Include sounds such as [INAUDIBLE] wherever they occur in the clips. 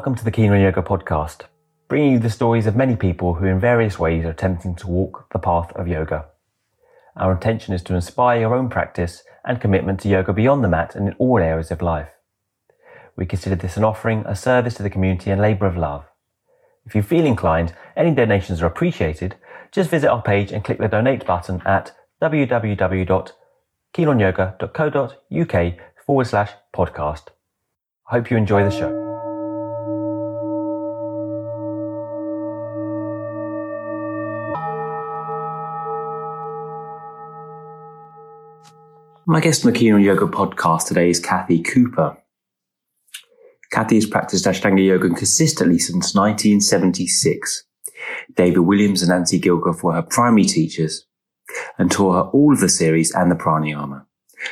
Welcome to the Keen on Yoga podcast, bringing you the stories of many people who, in various ways, are attempting to walk the path of yoga. Our intention is to inspire your own practice and commitment to yoga beyond the mat and in all areas of life. We consider this an offering, a service to the community, and labour of love. If you feel inclined, any donations are appreciated. Just visit our page and click the donate button at www.keenonyoga.co.uk forward slash podcast. I hope you enjoy the show. My guest on the Keen on Yoga podcast today is Kathy Cooper. Kathy has practiced Ashtanga Yoga consistently since 1976. David Williams and Nancy Gilgoff were her primary teachers and taught her all of the series and the pranayama.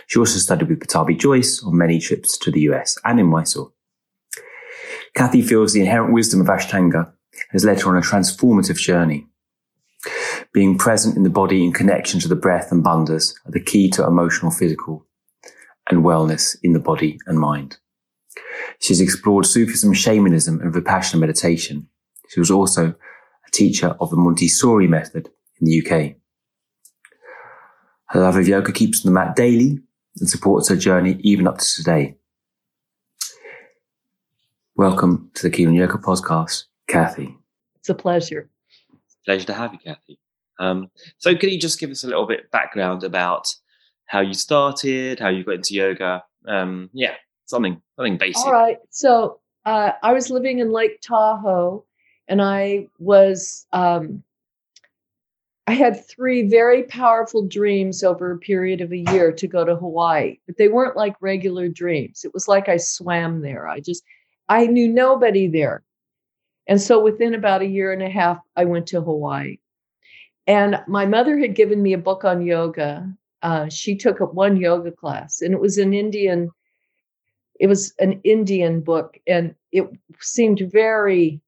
She also studied with Pattabhi Jois on many trips to the US and in Mysore. Kathy feels the inherent wisdom of Ashtanga has led her on a transformative journey. Being present in the body in connection to the breath and bandhas are the key to emotional, physical, and wellness in the body and mind. She's explored Sufism, shamanism, and Vipassana meditation. She was also a teacher of the Montessori method in the UK. Her love of yoga keeps on the mat daily and supports her journey even up to today. Welcome to the Keen Yoga podcast, Kathy. It's a pleasure. Pleasure to have you, Kathy. Um, so, can you just give us a little bit background about how you started, how you got into yoga? Um, yeah, something something basic. All right. So, uh, I was living in Lake Tahoe, and I was um, I had three very powerful dreams over a period of a year to go to Hawaii, but they weren't like regular dreams. It was like I swam there. I just I knew nobody there. And so within about a year and a half, I went to Hawaii. And my mother had given me a book on yoga. Uh, she took one yoga class, and it was an Indian. It was an Indian book, and it seemed very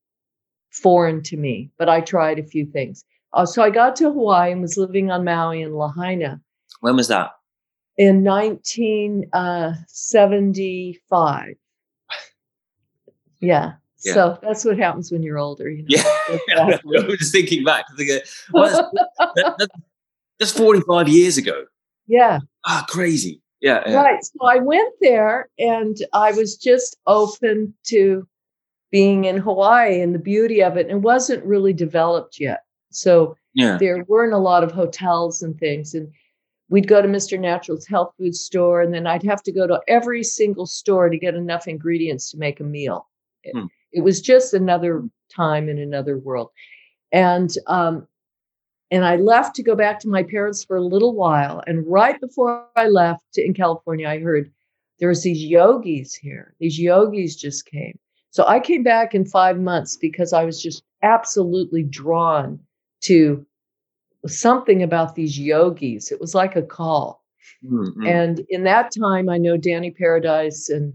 foreign to me. But I tried a few things. Uh, so I got to Hawaii and was living on Maui in Lahaina. When was that? In 1975. Uh, yeah. Yeah. So that's what happens when you're older. You know? Yeah, [LAUGHS] I was just thinking back. Thinking, well, that's, that, that's 45 years ago. Yeah. Ah, crazy. Yeah, yeah. Right. So I went there and I was just open to being in Hawaii and the beauty of it. And it wasn't really developed yet. So yeah. there weren't a lot of hotels and things. And we'd go to Mr. Natural's health food store, and then I'd have to go to every single store to get enough ingredients to make a meal. Hmm. It was just another time in another world. And um, and I left to go back to my parents for a little while. And right before I left to, in California, I heard there was these yogis here. These yogis just came. So I came back in five months because I was just absolutely drawn to something about these yogis. It was like a call. Mm-hmm. And in that time, I know Danny Paradise and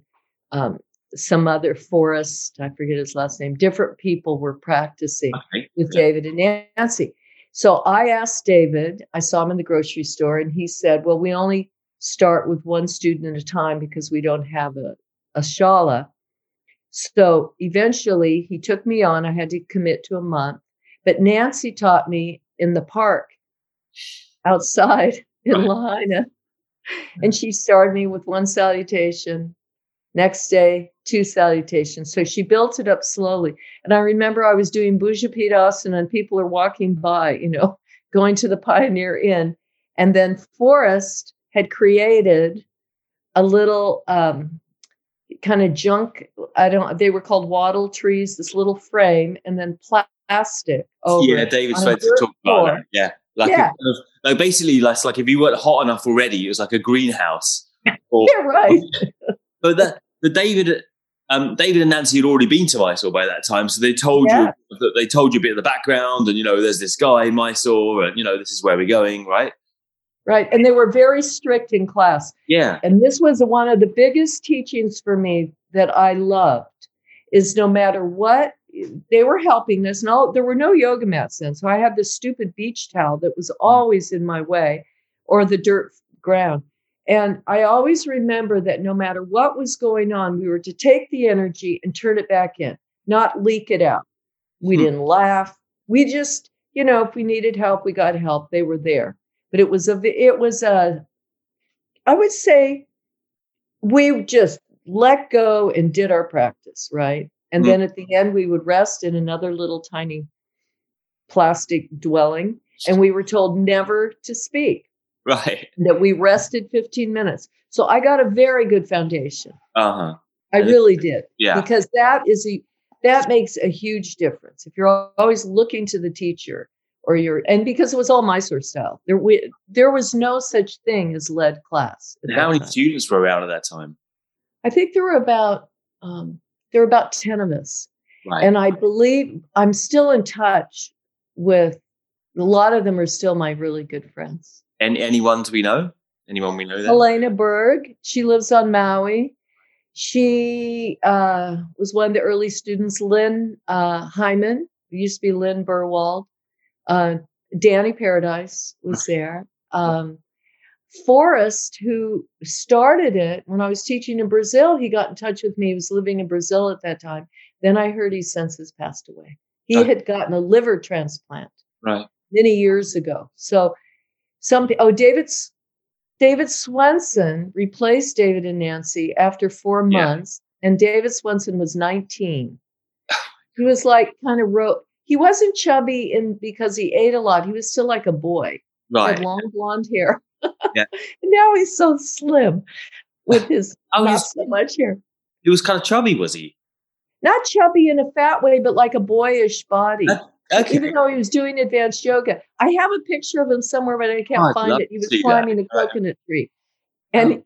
um, some other forest, I forget his last name, different people were practicing okay. with David and Nancy. So I asked David, I saw him in the grocery store, and he said, Well, we only start with one student at a time because we don't have a, a shala. So eventually he took me on. I had to commit to a month. But Nancy taught me in the park outside in. Lahaina. And she started me with one salutation, Next day, two salutations. So she built it up slowly. And I remember I was doing Bhujapidasana and people are walking by, you know, [LAUGHS] going to the Pioneer Inn. And then Forrest had created a little um, kind of junk. I don't, they were called wattle trees, this little frame, and then plastic. Over yeah, David started to talk about that. Yeah. Like, yeah. Like basically, like, like if you weren't hot enough already, it was like a greenhouse. Or, [LAUGHS] yeah, right. But that but David, um, David and Nancy had already been to Mysore by that time, so they told yeah. you that they told you a bit of the background, and you know, there's this guy in Mysore, and you know, this is where we're going, right? Right, and they were very strict in class. Yeah, and this was one of the biggest teachings for me that I loved. Is no matter what they were helping us, no, there were no yoga mats then, so I had this stupid beach towel that was always in my way, or the dirt ground. And I always remember that no matter what was going on, we were to take the energy and turn it back in. not leak it out. We hmm. didn't laugh. We just, you know, if we needed help, we got help. They were there. But it was a, it was a, I would say we just let go and did our practice, right? And hmm. then at the end, we would rest in another little tiny plastic dwelling. And we were told never to speak. [LAUGHS] Right. That we rested 15 minutes. So I got a very good foundation. Uh huh. I really did. Yeah. Because that is a that makes a huge difference. If you're always looking to the teacher or you're and because it was all Mysore style, there we, there was no such thing as led class. How many time. students were around at that time? I think there were about um, there were about ten of us, right. and I believe I'm still in touch with a lot of them. Are still my really good friends. And anyone we know? Anyone we know? There? Elena Berg. She lives on Maui. She uh, was one of the early students. Lynn uh, Hyman used to be Lynn Burwald. Uh, Danny Paradise was [LAUGHS] there. Um, Forrest, who started it when I was teaching in Brazil, he got in touch with me. He was living in Brazil at that time. Then I heard he since has passed away. He had gotten a liver transplant right many years ago. So something. Oh, David's David Swenson replaced David and Nancy after four months, yeah. and David Swenson was 19. he was like kind of wrote. He wasn't chubby in because he ate a lot. He was still like a boy. Right. Had long blonde hair. yeah. [LAUGHS] Now he's so slim with [LAUGHS] his oh, not so much hair. He was kind of chubby, was he? Not chubby in a fat way, but like a boyish body. Uh, okay. Even though he was doing advanced yoga. I have a picture of him somewhere, but I can't oh, find it. He was climbing that. a coconut tree. And oh.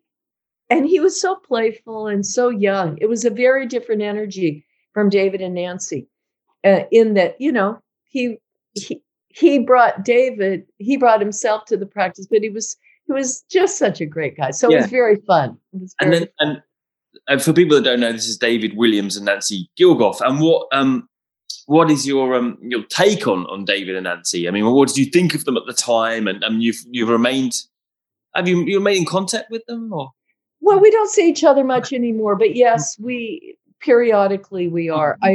and he was so playful and so young. It was a very different energy from David and Nancy. Uh, in that, you know, he he he brought David, he brought himself to the practice, but he was he was just such a great guy. So yeah. it was very fun. Was very and then fun. and for people that don't know, this is David Williams and Nancy Gilgoff. And what um what is your um your take on on David and Nancy? I mean, what did you think of them at the time? And um, you've you've remained have you you remained in contact with them or? Well, we don't see each other much anymore, but yes, we periodically we are. Mm-hmm.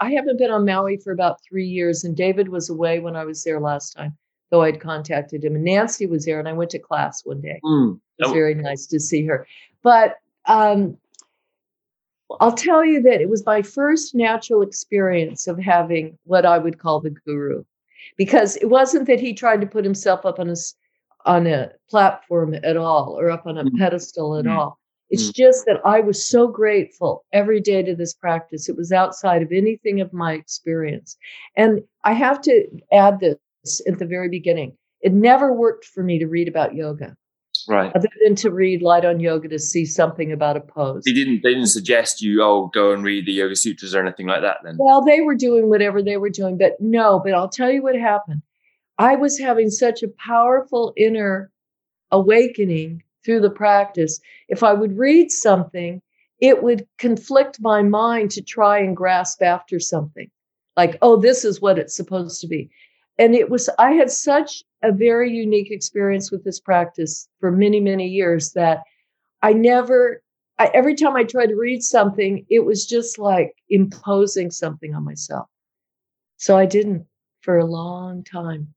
I I haven't been on Maui for about three years, and David was away when I was there last time, though I'd contacted him. And Nancy was there, and I went to class one day. Mm. It was oh. very nice to see her. But um, I'll tell you that it was my first natural experience of having what I would call the guru, because it wasn't that he tried to put himself up on a on a platform at all or up on a mm-hmm. pedestal at mm-hmm. all. It's mm-hmm. just that I was so grateful every day to this practice. It was outside of anything of my experience. And I have to add this at the very beginning. It never worked for me to read about yoga right. Other than to read light on yoga to see something about a pose. They didn't they didn't suggest you oh go and read the yoga sutras or anything like that then? Well they were doing whatever they were doing but no but i'll tell you what happened. I was having such a powerful inner awakening through the practice. If i would read something it would conflict my mind to try and grasp after something. Like oh this is what it's supposed to be. And it was i had such a very unique experience with this practice for many many years that i never I, every time i tried to read something it was just like imposing something on myself so i didn't for a long time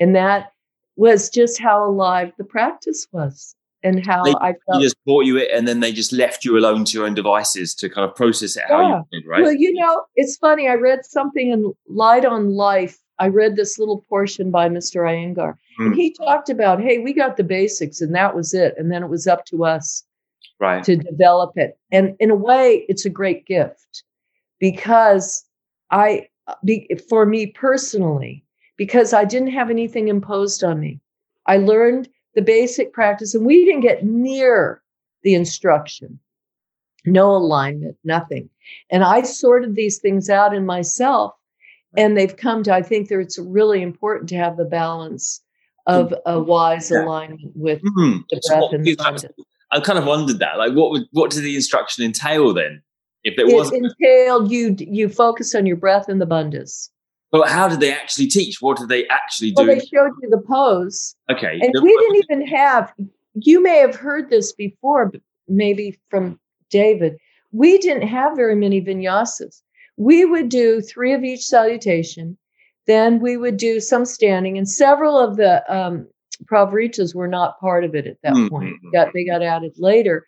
and that was just how alive the practice was and how they, I felt. just bought you it and then they just left you alone to your own devices to kind of process it how yeah. you did, right? Well, you know, it's funny. I read something in Light on Life I read this little portion by Mr. Iyengar, mm. and he talked about, hey, we got the basics, and that was it, and then it was up to us right. to develop it. And in a way, it's a great gift because I, be, for me personally, because I didn't have anything imposed on me, I learned the basic practice, and we didn't get near the instruction. No alignment, nothing. And I sorted these things out in myself and they've come to i think that it's really important to have the balance of a wise yeah. alignment with mm-hmm. the breath so and the I kind of wondered that. Like, what would what did the instruction entail then? If it, it was entailed, you you focus on your breath and the bandhas. But how did they actually teach? What did they actually do? Well, they showed you the pose. Okay, and we didn't even have. You may have heard this before, maybe from David. We didn't have very many vinyasas we would do three of each salutation. Then we would do some standing, and several of the um, pravritas were not part of it at that mm-hmm. point. Got, they got added later.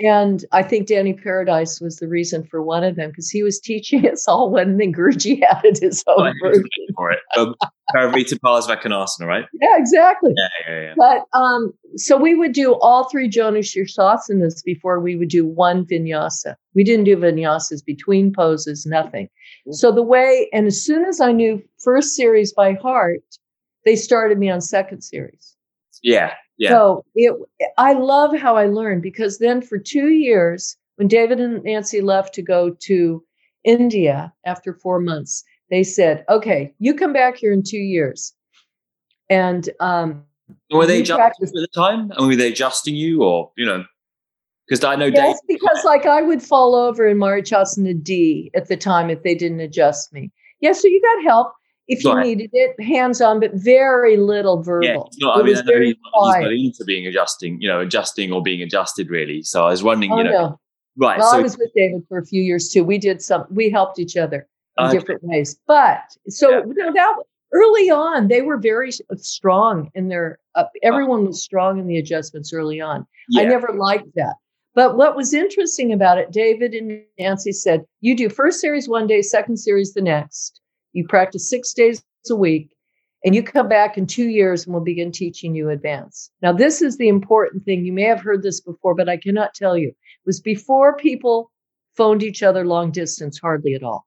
And I think Danny Paradise was the reason for one of them because he was teaching us all when Guruji [LAUGHS] added his own oh, version. For it. Um, Parivrtta Parsvakonasana, right? Yeah, exactly. Yeah, yeah, yeah. But um, so we would do all three Shirsasanas before we would do one vinyasa. We didn't do vinyasas between poses, nothing. Mm-hmm. So the way, and as soon as I knew first series by heart, they started me on second series. Yeah, yeah. So it, I love how I learned because then for two years, when David and Nancy left to go to India after four months, they said, "Okay, you come back here in two years." And um, were they adjusting at the time? And were they adjusting you, or you know? Because I know yes, Dave- because like I would fall over in Marichyasana D at the time if they didn't adjust me. Yeah, so you got help if you needed it, hands on, but very little verbal. Yeah, no, I mean, I know he's, not into being adjusting, you know, adjusting or being adjusted, really. So I was wondering, oh, you know, no. right. Well, so, I was with David for a few years too. We did some, we helped each other in uh, different ways. But so yeah. you know, that early on, they were very strong in their, uh, everyone was strong in the adjustments early on. Yeah. I never liked that. But what was interesting about it, David and Nancy said, you do first series one day, second series the next you practice six days a week, and you come back in two years and we'll begin teaching you advance. Now, this is the important thing. You may have heard this before, but I cannot tell you. It was before people phoned each other long distance, hardly at all.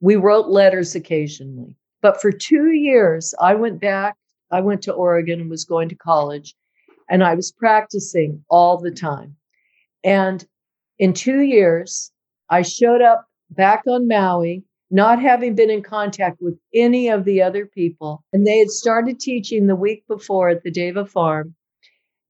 We wrote letters occasionally. But for two years, I went back, I went to Oregon and was going to college, and I was practicing all the time. And in two years, I showed up back on Maui not having been in contact with any of the other people. And they had started teaching the week before at the Deva farm.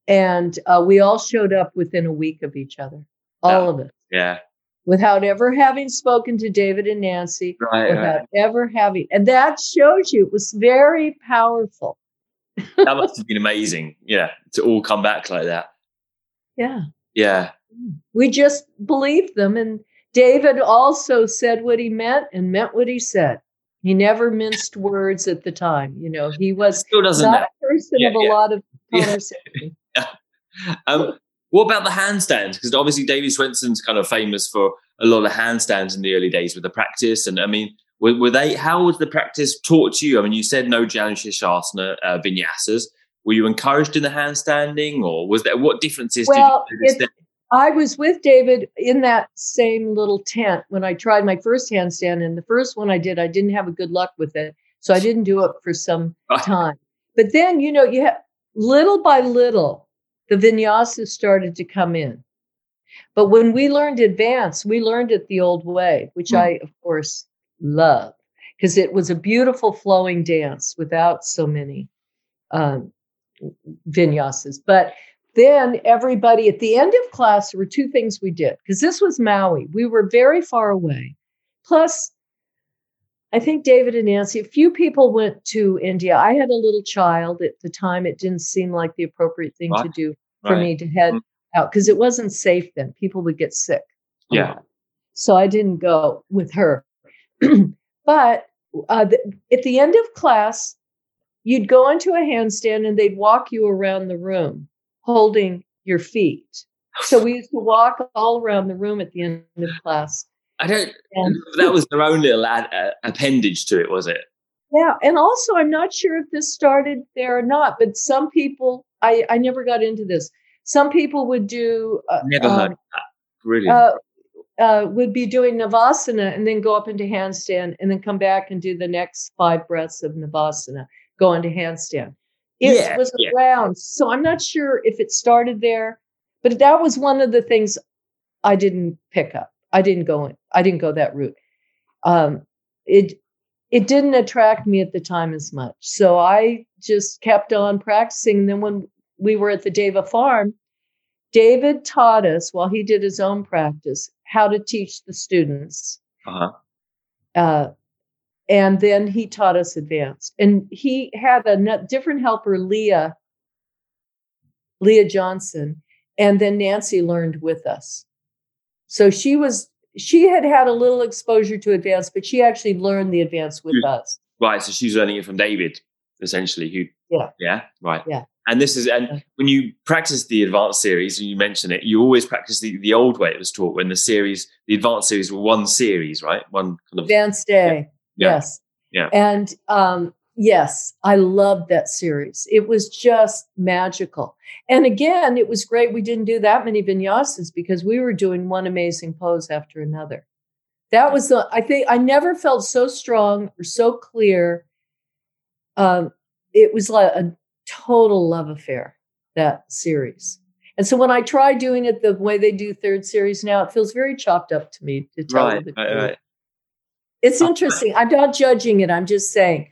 And uh, we all showed up within a week of each other, all oh, of us. Yeah. Without ever having spoken to David and Nancy, right, without right. ever having, and that shows you it was very powerful. [LAUGHS] that must have been amazing. Yeah. To all come back like that. Yeah. Yeah. We just believed them and David also said what he meant and meant what he said. He never minced words at the time. You know, he was not a person yeah, of yeah. a lot of [LAUGHS] conversation. Yeah. [LAUGHS] um, what about the handstands? Because obviously Davy Swenson's kind of famous for a lot of handstands in the early days with the practice. And I mean, were, were they? How was the practice taught to you? I mean, you said no Shirshasana uh, vinyasas. Were you encouraged in the handstanding, or was there what differences well, did you? It, I was with David in that same little tent when I tried my first handstand. And the first one I did, I didn't have a good luck with it. So I didn't do it for some [LAUGHS] time. But then, you know, you have little by little, the vinyasas started to come in. But when we learned advance, we learned it the old way, which mm. I, of course, love because it was a beautiful flowing dance without so many um, vinyasas. But then everybody at the end of class, there were two things we did because this was Maui. We were very far away. Plus, I think David and Nancy, a few people went to India. I had a little child at the time. It didn't seem like the appropriate thing what? to do for right. me to head mm-hmm. out because it wasn't safe then. People would get sick. Yeah. So I didn't go with her. [CLEARS THROAT] but uh, the, at the end of class, you'd go into a handstand and they'd walk you around the room holding your feet. So we used to walk all around the room at the end of class. I don't. And, that was their own little ad, uh, appendage to it, was it? Yeah, and also I'm not sure if this started there or not, but some people I I never got into this. Some people would do. Uh, never heard um, that. Brilliant. Uh, uh, would be doing navasana and then go up into handstand and then come back and do the next five breaths of navasana, go into handstand. It yeah, was yeah. around. So I'm not sure if it started there, but that was one of the things I didn't pick up. I didn't go in, I didn't go that route. Um, it it didn't attract me at the time as much. So I just kept on practicing. And then when we were at the Deva farm, David taught us while he did his own practice how to teach the students. Uh-huh. Uh, and then he taught us advanced and he had a different helper leah leah johnson and then nancy learned with us so she was she had had a little exposure to advanced, but she actually learned the advanced with us. Right. So she's learning it from David, essentially. Who? Yeah. Yeah. Right. Yeah. And this is, and when you practice the advanced series, and you mention it, you always practice the, the old way it was taught when the series, the advanced series were one series, right? One kind of advanced day. Yeah. Yes. Yeah. And um, yes, I loved that series. It was just magical. And again, it was great. We didn't do that many vinyasas because we were doing one amazing pose after another. That was the, I think, I never felt so strong or so clear. Um, it was like a total love affair, that series. And so when I try doing it the way they do third series now, it feels very chopped up to me to tell right, the right, right. It's interesting. I'm not judging it. I'm just saying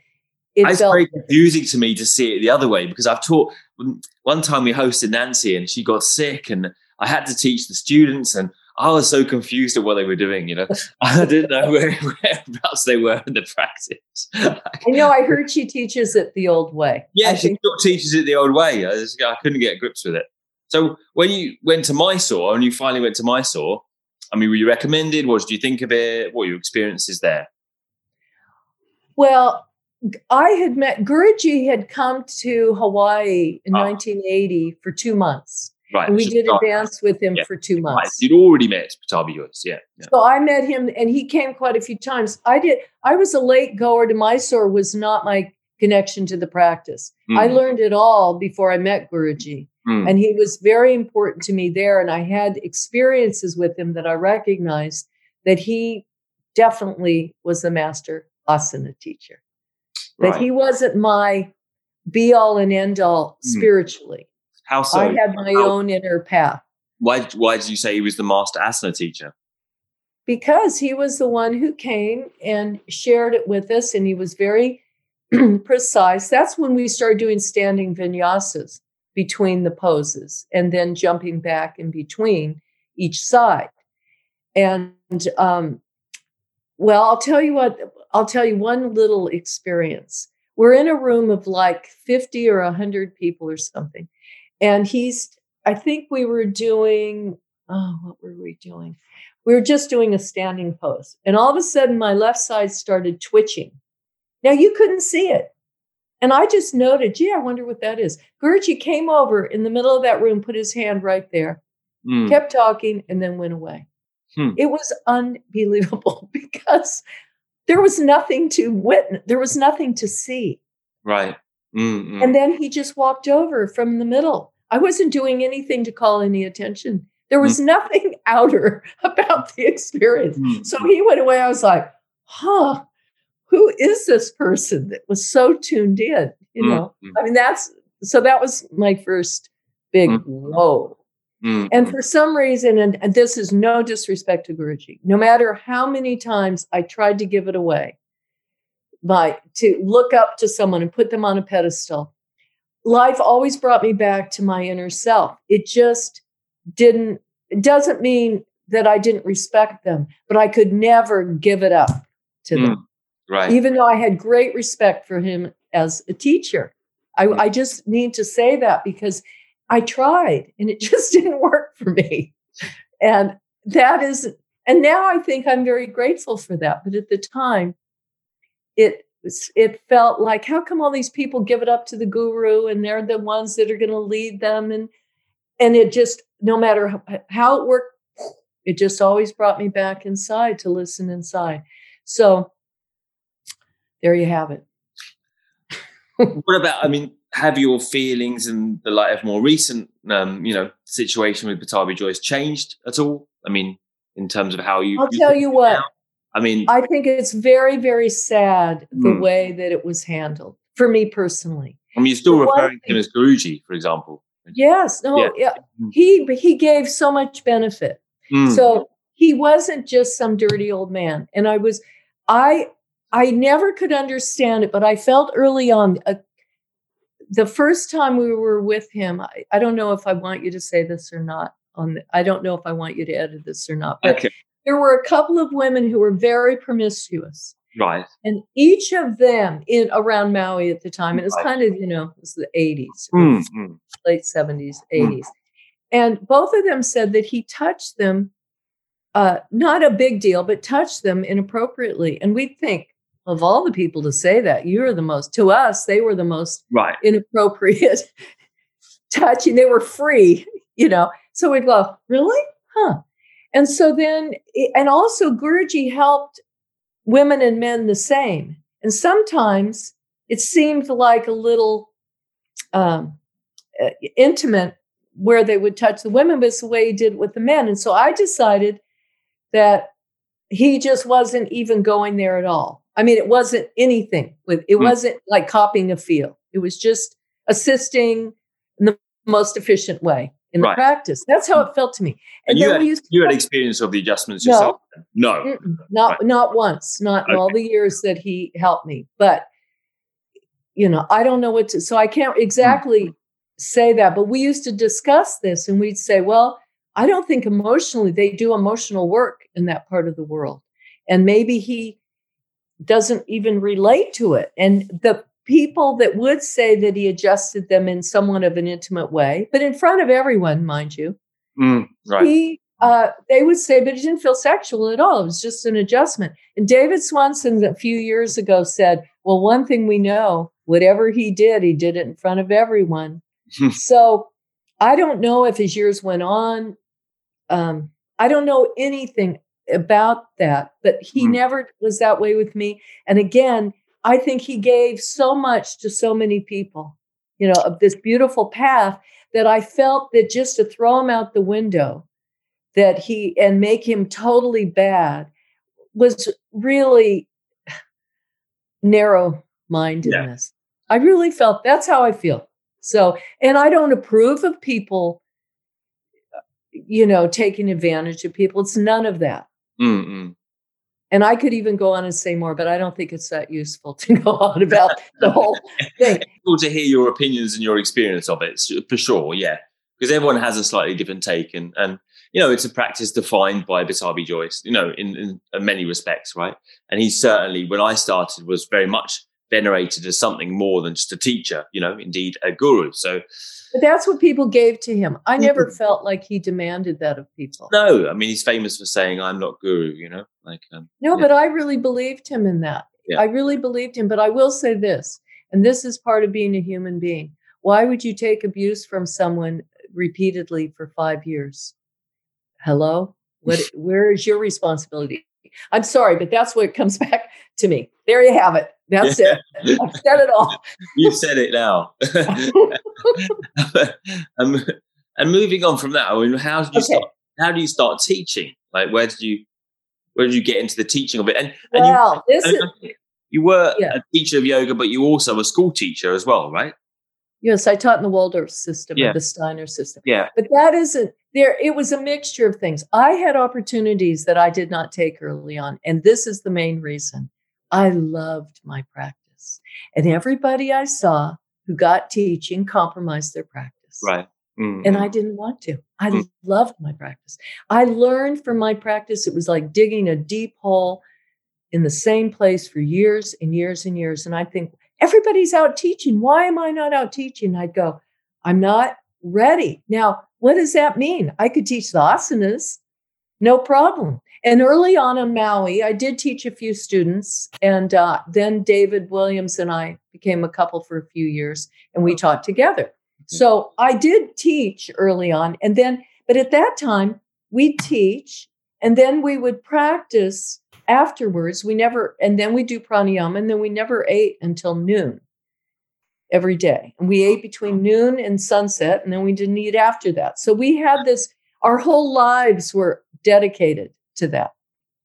it it's very confusing to me to see it the other way because I've taught mm, one time we hosted Nancy and she got sick and I had to teach the students and I was so confused at what they were doing, you know. [LAUGHS] [LAUGHS] I didn't know where, whereabouts they were in the practice. [LAUGHS] I know I heard she teaches it the old way. Yeah, I she think- teaches it the old way. I, just, I couldn't get grips with it. So when you went to Mysore and you finally went to Mysore, I mean, were you recommended? What did you think of it? What were your experiences there? Well, I had met Guruji had come to Hawaii in 1980 ah. for two months. Right. And we did advance with him yeah. for two months. Right. You'd already met Pattabhi Jois, yeah. yeah. So I met him and he came quite a few times. I did I was a late goer to Mysore was not my connection to the practice. Mm. I learned it all before I met Guruji. Mm. And he was very important to me there. And I had experiences with him that I recognized that he definitely was a master asana teacher. Right. That he wasn't my be all and end all mm. spiritually. How so? I had my How? own inner path. Why, why did you say he was the master asana teacher? Because he was the one who came and shared it with us, and he was very [CLEARS THROAT] precise. That's when we started doing standing vinyasas between the poses and then jumping back in between each side. And um, well, I'll tell you what, I'll tell you one little experience. We're in a room of like 50 or 100 people or something. And he's, I think we were doing, oh, what were we doing? We were just doing a standing pose. And all of a sudden, my left side started twitching. Now, you couldn't see it. And I just noted, gee, I wonder what that is. Guruji came over in the middle of that room, put his hand right there, mm. kept talking, and then went away. Hmm. It was unbelievable [LAUGHS] because there was nothing to witness, there was nothing to see. Right. Mm-hmm. And then he just walked over from the middle. I wasn't doing anything to call any attention. There was mm. nothing [LAUGHS] outer about the experience. Mm. So he went away. I was like, huh, who is this person that was so tuned in? You mm, know, mm-hmm. I mean, that's so that was my first big mm-hmm. whoa. Mm-hmm. And for some reason, and, and, this is no disrespect to Guruji, no matter how many times I tried to give it away, by to look up to someone and put them on a pedestal, life always brought me back to my inner self. It just didn't, it doesn't mean that I didn't respect them, but I could never give it up to them. Mm. Right. Even though I had great respect for him as a teacher. I, I just need to say that because I tried and it [LAUGHS] just didn't work for me. And that is, and now I think I'm very grateful for that. But at the time, it it felt like how come all these people give it up to the guru and they're the ones that are going to lead them and and it just no matter how, how it worked it just always brought me back inside to listen inside so there you have it. [LAUGHS] what about? I mean, have your feelings in the light of more recent, um, you know, situation with Pattabhi Jois changed at all? I mean, in terms of how you. I'll you tell you what. Now? I mean, I think it's very, very sad the hmm. way that it was handled for me personally. I mean, you're still the referring to him as Guruji, for example. Yes, no, yeah. yeah. Hmm. He he gave so much benefit. Mm. So he wasn't just some dirty old man. And I was, I I never could understand it, but I felt early on uh, the first time we were with him. I, I, don't know if I want you to say this or not. On the, I don't know if I want you to edit this or not. But okay. there were a couple of women who were very promiscuous. Right. And each of them in around Maui at the time, it was right. kind of, you know, it was the 80s, mm-hmm. late 70s, 80s. Mm. And both of them said that he touched them uh, not a big deal, but touched them inappropriately. And we'd think, of all the people to say that, you're the most, to us, they were the most right. inappropriate [LAUGHS] touching. They were free, you know. So we'd go, really? Huh. And so then, and also Guruji helped women and men the same. And sometimes it seemed like a little um, uh, intimate where they would touch the women, but it's the way he did with the men. And so I decided that he just wasn't even going there at all. I mean, it wasn't anything with it mm. wasn't like copying a feel. It was just assisting in the most efficient way in the right. practice. That's how hmm. it felt to me. And, and you, had, you you had experience of the adjustments yourself? No, no. not right. not once, not okay. in all the years that he helped me. But you know, I don't know what to. So I can't exactly mm-hmm. say that. But we used to discuss this, and we'd say, well, I don't think emotionally they do emotional work in that part of the world, and maybe he doesn't even relate to it. And the people that would say that he adjusted them in somewhat of an intimate way, but in front of everyone, mind you. Mm, right. He, uh, they would say, but he didn't feel sexual at all. It was just an adjustment. And David Swenson, a few years ago said, well, one thing we know, whatever he did, he did it in front of everyone. so I don't know if as years went on, um, I don't know anything about that, but he mm. never was that way with me. And again, I think he gave so much to so many people, you know, of this beautiful path that I felt that just to throw him out the window, that he and make him totally bad was really narrow mindedness. Yeah. I really felt that's how I feel. So, and I don't approve of people, you know, taking advantage of people. It's none of that. Mm-mm. And I could even go on and say more, but I don't think it's that useful [LAUGHS] to go on about [LAUGHS] the whole thing. cool to hear your opinions and your experience of it, for sure. Yeah, because everyone has a slightly different take, and and you know it's a practice defined by Pattabhi Jois. You know, in, in, in many respects, right? And he certainly, when I started, was very much venerated as something more than just a teacher. You know, indeed a guru. So but that's what people gave to him. I never mm-hmm. felt like he demanded that of people. No, I mean he's famous for saying "I'm not guru," you know, like um, no, yeah. but I really believed him in that. Yeah. I really believed him. But I will say this, and this is part of being a human being. Why would you take abuse from someone repeatedly for five years? Hello, what? [LAUGHS] where is your responsibility? I'm sorry, but that's what comes [LAUGHS] back to me. There you have it. That's yeah. it. [LAUGHS] I've said it all. You've said it now. [LAUGHS] um, and moving on from that, I mean, how did you okay. start? How do you start teaching? Like, where did you, where did you get into the teaching of it? And, and well, you, this is, you were yeah. a teacher of yoga, but you also a school teacher as well, right? Yes, I taught in the Waldorf system yeah. the Steiner system. Yeah. But that isn't there. It was a mixture of things. I had opportunities that I did not take early on. And this is the main reason. I loved my practice. And everybody I saw who got teaching compromised their practice. Right. Mm-hmm. And I didn't want to. I mm-hmm. loved my practice. I learned from my practice. It was like digging a deep hole in the same place for years and years and years. And I think everybody's out teaching. Why am I not out teaching? I'd go, I'm not ready. Now, what does that mean? I could teach the asanas, no problem. And early on in Maui, I did teach a few students. And uh, then David Williams and I became a couple for a few years and we taught together. So I did teach early on. And then, but at that time, we'd teach and then we would practice afterwards. We never, and then we do pranayama and then we never ate until noon every day. And we ate between noon and sunset and then we didn't eat after that. So we had this, our whole lives were dedicated to that.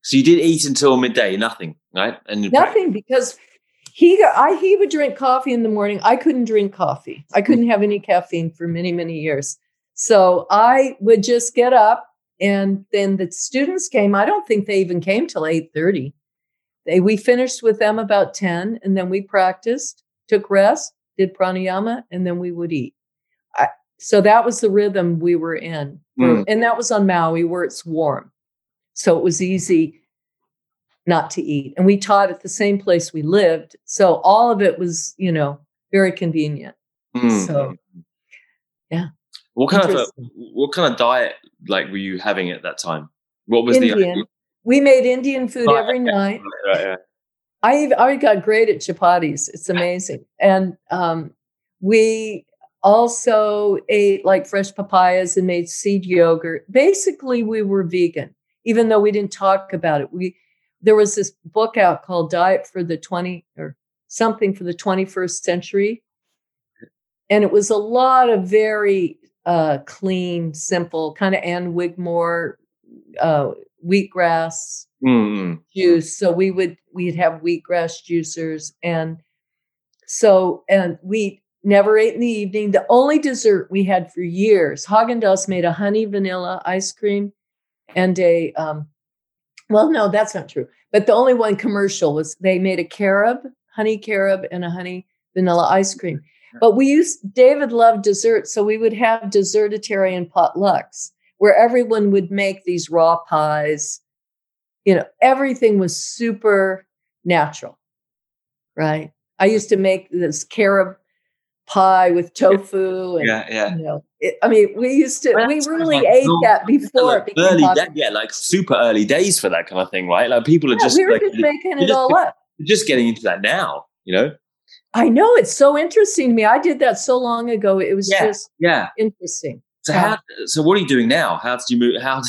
So you did eat until midday, nothing, right? And nothing because he I he would drink coffee in the morning. I couldn't drink coffee. I couldn't have any caffeine for many many years. So I would just get up and then the students came. I don't think they even came till 8:30. They we finished with them about 10 and then we practiced, took rest, did pranayama and then we would eat. I, so that was the rhythm we were in. Mm. And that was on Maui where it's warm. So it was easy not to eat. And we taught at the same place we lived. So all of it was, you know, very convenient. Mm. So yeah. What kind of a, what kind of diet like were you having at that time? What was Indian. the we made Indian food oh, every night. Right, right. I I got great at chapatis. It's amazing, and um, we also ate like fresh papayas and made seed yogurt. Basically, we were vegan, even though we didn't talk about it. We there was this book out called Diet for the 20 or something for the 21st century. And it was a lot of very uh, clean, simple, kind of Ann Wigmore uh, wheatgrass mm-hmm. juice. So we would we'd have wheatgrass juicers and so and we never ate in the evening. The only dessert we had for years, Haagen Dazs made a honey vanilla ice cream and a um, well, no, that's not true. But the only one commercial was they made a carob, honey carob, and a honey vanilla ice cream. But we used David loved dessert, so we would have desertarian potlucks where everyone would make these raw pies. You know, everything was super natural, right? I used to make this carob pie with tofu. And, yeah, yeah. You know, it, I mean, we used to, well, we really like, ate that before. Like early, day, yeah, like super early days for that kind of thing, right? Like people are yeah, just, we were like, just making it just, all up. Just getting into that now, you know. I know it's so interesting to me. I did that so long ago. It was yeah, just yeah interesting. So how? So what are you doing now? How did you move? How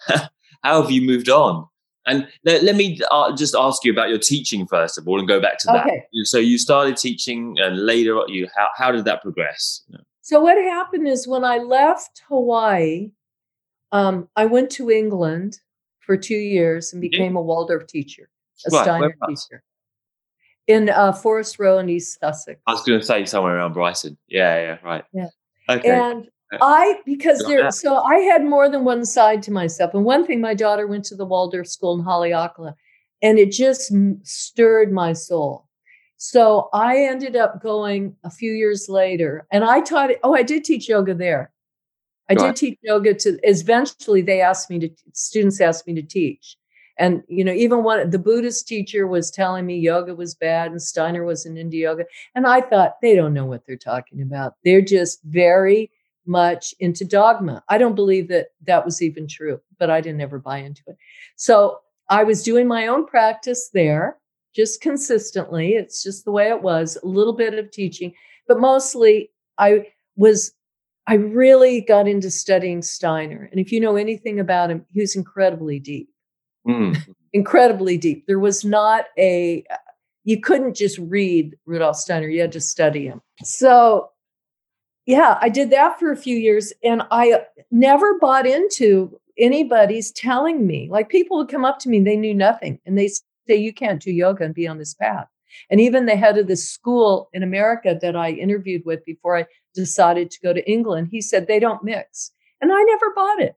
[LAUGHS] how have you moved on? And let, let me uh, just ask you about your teaching first of all, and go back to that. Okay. So you started teaching, and later you how how did that progress? So what happened is when I left Hawaii, um, I went to England for two years and became yeah. a Waldorf teacher, a right. Steiner teacher in uh, Forest Row in East Sussex. I was going to say somewhere around Brighton. Yeah, yeah, right. Yeah. Okay. And I because there so I had more than one side to myself. And one thing, my daughter went to the Waldorf school in Haleakala, and it just stirred my soul. So I ended up going a few years later, and I taught. Oh, I did teach yoga there. I did teach yoga to. Eventually, they asked me to. Students asked me to teach, and you know, even one the Buddhist teacher was telling me yoga was bad and Steiner was an indie yoga, and I thought they don't know what they're talking about. They're just very much into dogma. I don't believe that that was even true, but I didn't ever buy into it. So I was doing my own practice there, just consistently. It's just the way it was, a little bit of teaching, but mostly I was, I really got into studying Steiner. And if you know anything about him, he was incredibly deep. Mm. incredibly deep. There was not a, you couldn't just read Rudolf Steiner, you had to study him. So yeah, I did that for a few years and I uh, never bought into anybody's telling me. Like people would come up to me, they knew nothing, and they say, You can't do yoga and be on this path. And even the head of the school in America that I interviewed with before I decided to go to England, he said, They don't mix. And I never bought it.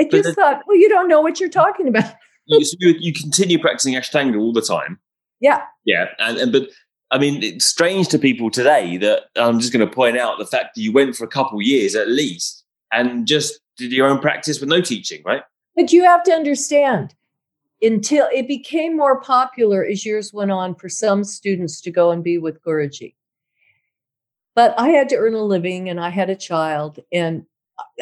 I just the, thought, Well, you don't know what you're talking about. you, so you, you continue practicing Ashtanga all the time. Yeah. Yeah. And, and but I mean, it's strange to people today that I'm just going to point out the fact that you went for a couple years at least and just did your own practice with no teaching, right? But you have to understand until it became more popular as years went on for some students to go and be with Guruji. But I had to earn a living and I had a child and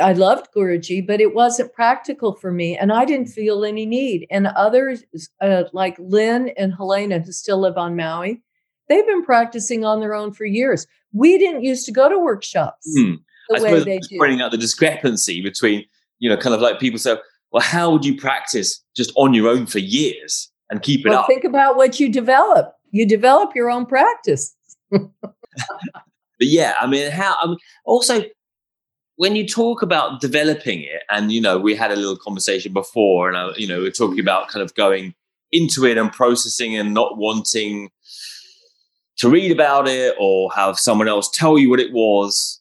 I loved Guruji, but it wasn't practical for me and I didn't feel any need. And others uh, like Lynn and Helena, who still live on Maui, They've been practicing on their own for years. We didn't used to go to workshops mm. the I way they do. Pointing out the discrepancy between, you know, kind of like people say, well, how would you practice just on your own for years and keep it well, up? Think about what you develop. You develop your own practice. [LAUGHS] but yeah, I mean, how? I mean, also when you talk about developing it, and you know, we had a little conversation before, and I, you know, we're talking about kind of going into it and processing and not wanting to read about it or have someone else tell you what it was.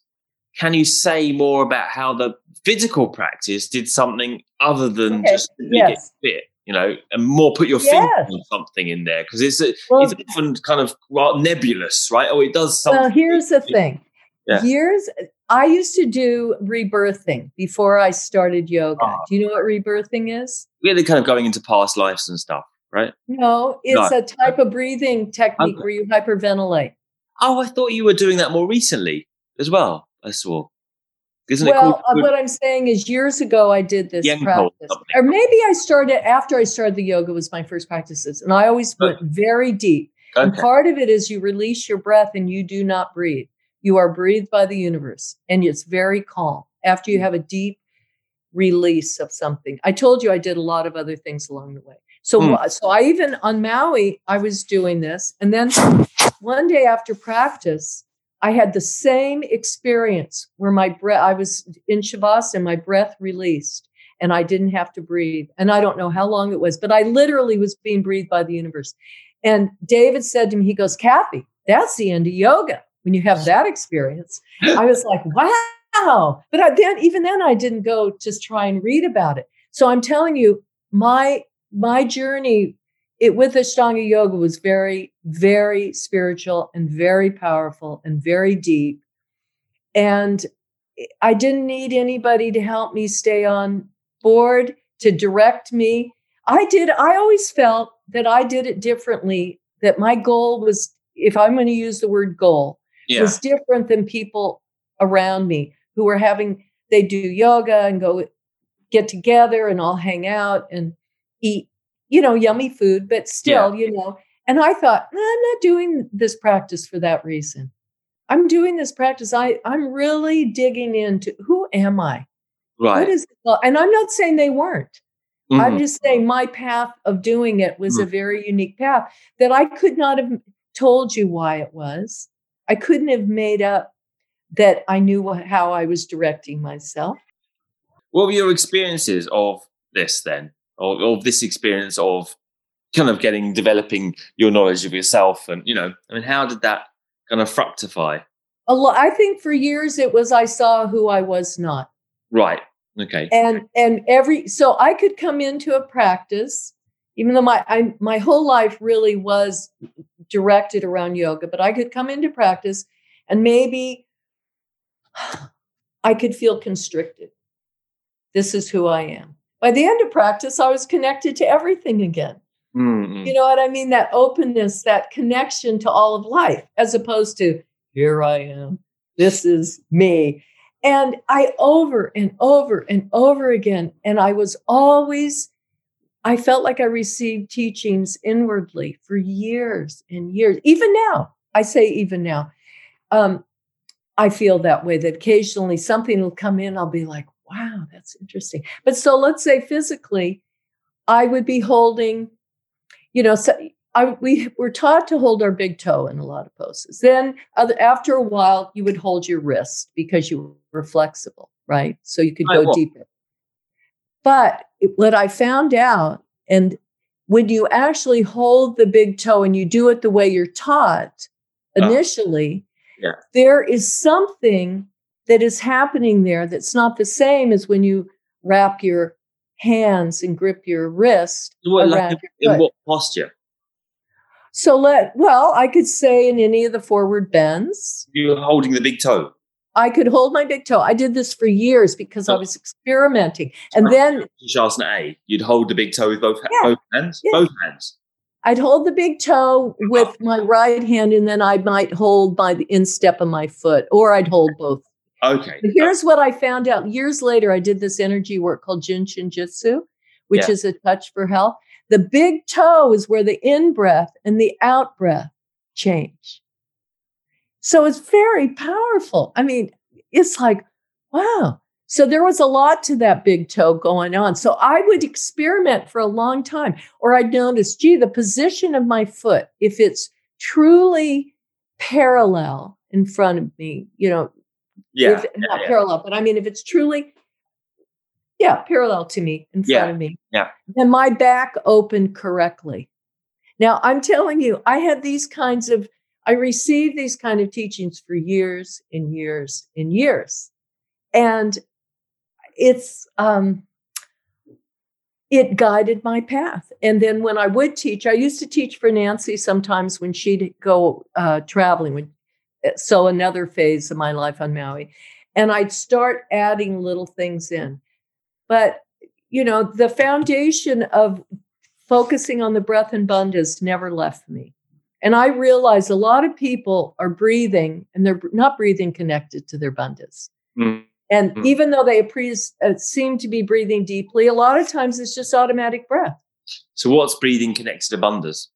Can you say more about how the physical practice did something other than okay. just yes. get fit? You know, and more put your yes. finger on something in there because it's a, well, it's often kind of nebulous, right? Oh, it does something. Well, here's the thing. Yeah. Years I used to do rebirthing before I started yoga. Oh. Do you know what rebirthing is? Yeah, they're kind of going into past lives and stuff right? No, it's no. a type of breathing technique okay. where you hyperventilate. Oh, I thought you were doing that more recently as well. I saw. Isn't well, uh, what I'm saying is, years ago I did this practice, or maybe I started after I started the yoga was my first practices, and I always went very deep. Okay. And part of it is you release your breath and you do not breathe. You are breathed by the universe, and it's very calm after you mm. have a deep release of something. I told you I did a lot of other things along the way. So, mm. so I even on Maui I was doing this, and then one day after practice, I had the same experience where my breath, I was in Shavasana, my breath released and I didn't have to breathe. And I don't know how long it was, but I literally was being breathed by the universe. And David said to me, he goes, Kathy, that's the end of yoga when you have that experience. I was like, [LAUGHS] wow. But I, then, even then, I didn't go just try and read about it. So I'm telling you, my my journey it with Ashtanga yoga was very, very spiritual and very powerful and very deep. And I didn't need anybody to help me stay on board, to direct me. I did, I always felt that I did it differently, that my goal was, if I'm going to use the word goal, yeah. was different than people around me who were having, they do yoga and go get together and all hang out and eat you know, yummy food, but still, yeah. you know. And I thought, I'm not doing this practice for that reason. I'm doing this practice. I, I'm really digging into who am I? Right. What is it? And I'm not saying they weren't. Mm-hmm. I'm just saying my path of doing it was mm-hmm. a very unique path that I could not have told you why it was. I couldn't have made up that I knew how I was directing myself. What were your experiences of this then? Or of this experience of kind of getting developing your knowledge of yourself and you know i mean how did that kind of fructify? A lot i think for years it was i saw who i was not. Right. Okay. And and every so i could come into a practice even though my I, my whole life really was directed around yoga but i could come into practice and maybe [SIGHS] i could feel constricted. This is who i am by the end of practice, I was connected to everything again. Mm-hmm. You know what I mean? That openness, that connection to all of life, as opposed to here I am, this is me. And I over and over and over again, and I was always, I felt like I received teachings inwardly for years and years. Even now, I say even now, um, I feel that way that occasionally something will come in, I'll be like, wow, that's interesting. But so let's say physically, I would be holding, you know, so I, we were taught to hold our big toe in a lot of poses. Then after a while, you would hold your wrist because you were flexible, right? So you could go deeper. But what I found out, and when you actually hold the big toe and you do it the way you're taught initially, yeah. there is something that is happening there that's not the same as when you wrap your hands and grip your wrist around like your in what posture? So let well i could say in any of the forward bends. You're holding the big toe. I could hold my big toe. I did this for years because oh. i was experimenting. And then Shasana A, you'd hold the big toe with both, yeah, both hands? Yeah. both hands? I'd hold the big toe with my right hand, and then I might hold by the instep of my foot, or I'd hold both Okay. But here's what I found out years later. I did this energy work called Jin Shin Jyutsu, which yeah. is a touch for health. The big toe is where the in breath and the out breath change. So it's very powerful. I mean, it's like, wow. So there was a lot to that big toe going on. So I would experiment for a long time, or I'd notice, gee, the position of my foot, if it's truly parallel in front of me, you know, yeah, not yeah. parallel, but I mean, if it's truly, yeah, parallel to me in front yeah. of me, yeah, then my back opened correctly. Now I'm telling you, I had these kinds of, I received these kind of teachings for years and years and years, and it's um, it guided my path. And then when I would teach, I used to teach for Nancy sometimes when she'd go uh, traveling. When so another phase of my life on Maui. And I'd start adding little things in. But, you know, the foundation of focusing on the breath and bandhas never left me. And I realize a lot of people are breathing and they're not breathing connected to their bandhas. Mm. And mm. even though they uh, seem to be breathing deeply, a lot of times it's just automatic breath. So, what's breathing connected to bandhas?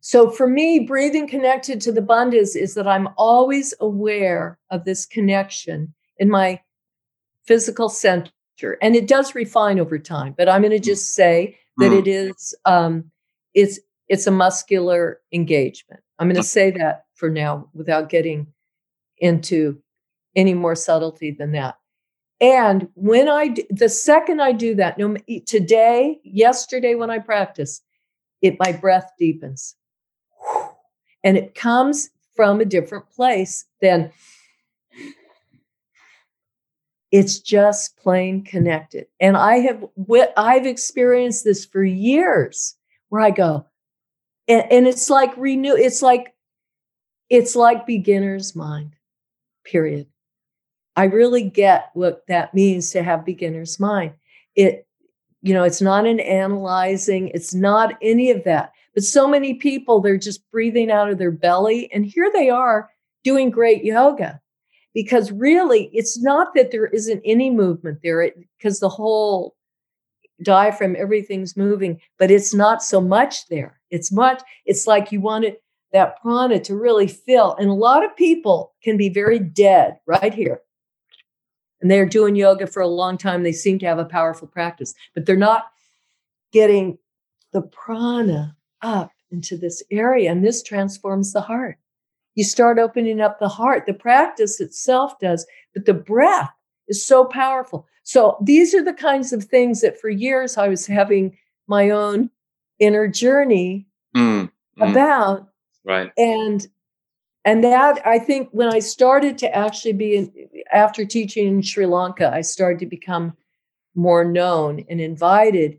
So, for me, breathing connected to the bandhas is that I'm always aware of this connection in my physical center. And it does refine over time, but I'm going to mm. just say that mm. it is um, it's it's a muscular engagement. I'm going to say that for now without getting into any more subtlety than that. And when I, the second I do that, no, today, yesterday when I practice, it my breath deepens, and it comes from a different place than it's just plain connected. And I have, I've experienced this for years, where I go, and, and it's like renew. It's like, it's like beginner's mind. Period. I really get what that means to have beginner's mind. It, you know, it's not an analyzing, it's not any of that. But so many people, they're just breathing out of their belly. And here they are doing great yoga because really it's not that there isn't any movement there because the whole diaphragm, everything's moving, but it's not so much there. It's much, it's like you want it, that prana to really fill. And a lot of people can be very dead right here and they're doing yoga for a long time. They seem to have a powerful practice, but they're not getting the prana up into this area. And this transforms the heart. You start opening up the heart. The practice itself does, but the breath is so powerful. So these are the kinds of things that for years I was having my own inner journey mm, mm. about. Right. And and that i think when i started to actually be in, after teaching in sri lanka i started to become more known and invited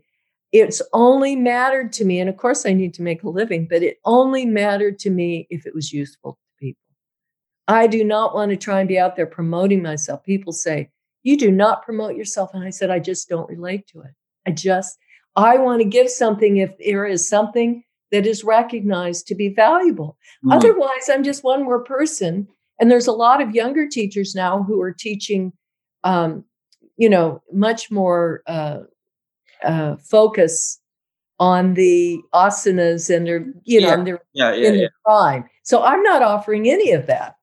it's only mattered to me and of course i need to make a living but it only mattered to me if it was useful to people i do not want to try and be out there promoting myself people say you do not promote yourself and i said i just don't relate to it i just i want to give something if there is something that is recognized to be valuable. Mm. Otherwise, I'm just one more person. And there's a lot of younger teachers now who are teaching, um, you know, much more uh, uh, focus on the asanas and their, you know, yeah. their yeah, yeah, in yeah. prime. So I'm not offering any of that.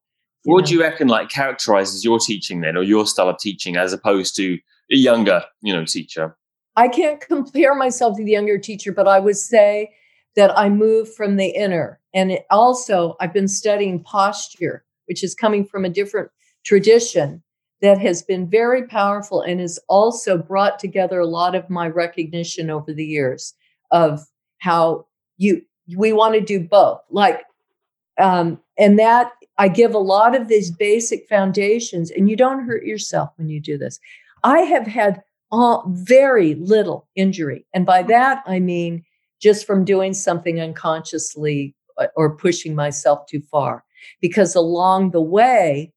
What do you reckon like characterizes your teaching then, or your style of teaching, as opposed to a younger, you know, teacher? I can't compare myself to the younger teacher, but I would say that I move from the inner. And also, I've been studying posture, which is coming from a different tradition that has been very powerful and has also brought together a lot of my recognition over the years of how you we want to do both like um and that i give a lot of these basic foundations and you don't hurt yourself when you do this i have had all, very little injury and by that i mean just from doing something unconsciously uh, or pushing myself too far. Because along the way,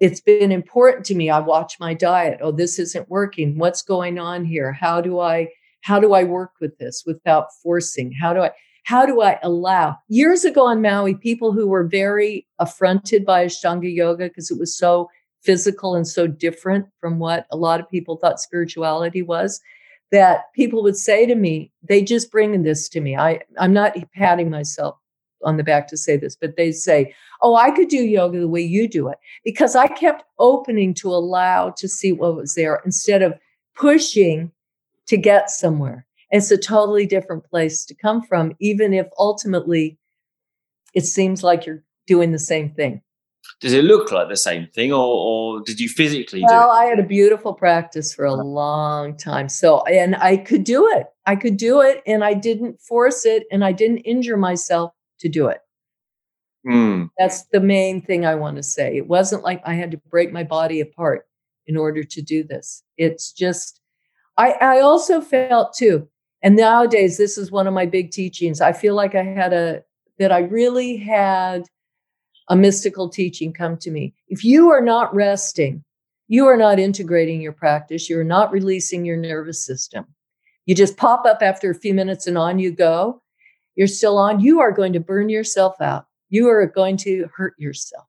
it's been important to me. I watch my diet. Oh, this isn't working. What's going on here? How do I how do I work with this without forcing? How do I how do I allow? Years ago on Maui, people who were very affronted by Ashtanga yoga because it was so physical and so different from what a lot of people thought spirituality was, that people would say to me, they just bring this to me. I, I'm not patting myself on the back to say this, but they say, Oh, I could do yoga the way you do it because I kept opening to allow to see what was there instead of pushing to get somewhere. It's a totally different place to come from, even if ultimately it seems like you're doing the same thing does it look like the same thing or, or did you physically do it? well, i had a beautiful practice for a uh-huh. long time so and i could do it i could do it and i didn't force it and i didn't injure myself to do it mm. that's the main thing i want to say it wasn't like i had to break my body apart in order to do this it's just i i also felt too and nowadays this is one of my big teachings i feel like i had a that i really had a mystical teaching come to me. If you are not resting, you are not integrating your practice, you're not releasing your nervous system. You just pop up after a few minutes and on you go. You're still on. You are going to burn yourself out. You are going to hurt yourself.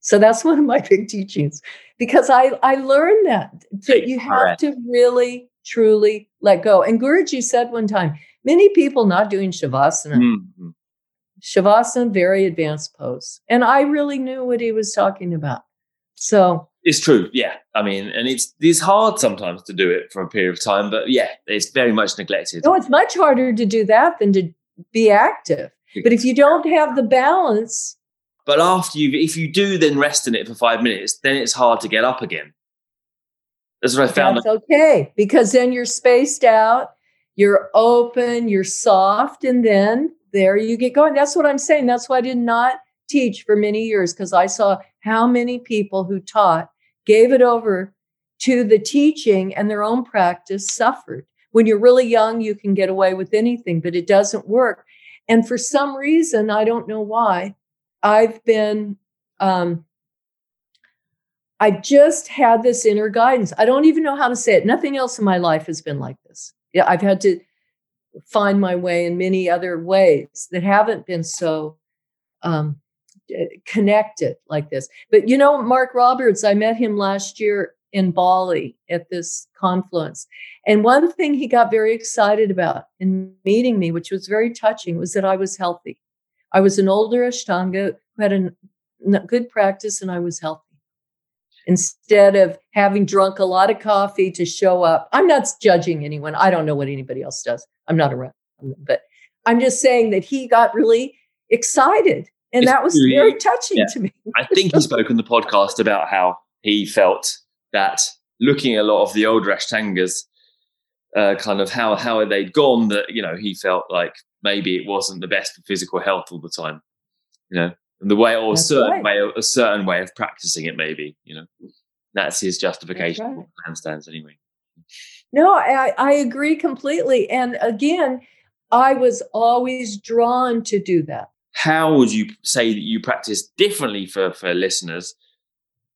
So that's one of my [LAUGHS] big teachings because I, I learned that, that you have to really, truly let go. And Guruji said one time, many people not doing Shavasana. Mm-hmm. Shavasana, very advanced pose. And I really knew what he was talking about. So it's true. Yeah. I mean, and it's it's hard sometimes to do it for a period of time, but yeah, it's very much neglected. No, it's much harder to do that than to be active. But if you don't have the balance. But after you, if you do then rest in it for five minutes, then it's hard to get up again. That's what I found. That's okay because then you're spaced out, you're open, you're soft, and then there you get going. That's what I'm saying. That's why I did not teach for many years because I saw how many people who taught gave it over to the teaching and their own practice suffered. When you're really young, you can get away with anything, but it doesn't work. And for some reason, I don't know why, I've been, um, I just had this inner guidance. I don't even know how to say it. Nothing else in my life has been like this. Yeah, I've had to find my way in many other ways that haven't been so um, connected like this. But you know, Mark Robberds, I met him last year in Bali at this confluence. And one thing he got very excited about in meeting me, which was very touching, was that I was healthy. I was an older Ashtanga who had a good practice and I was healthy. Instead of having drunk a lot of coffee to show up, I'm not judging anyone. I don't know what anybody else does. I'm not around them, but I'm just saying that he got really excited. And it's that was really, very touching yeah. to me. I think he spoke on the podcast about how he felt that looking at a lot of the old Ashtangas, uh, kind of how how they'd gone, that you know he felt like maybe it wasn't the best for physical health all the time, you know, and the way or a certain right. way, a certain way of practicing it, maybe, you know, that's his justification right. for handstands anyway. No, I, I agree completely. And again, I was always drawn to do that. How would you say that you practice differently for, for listeners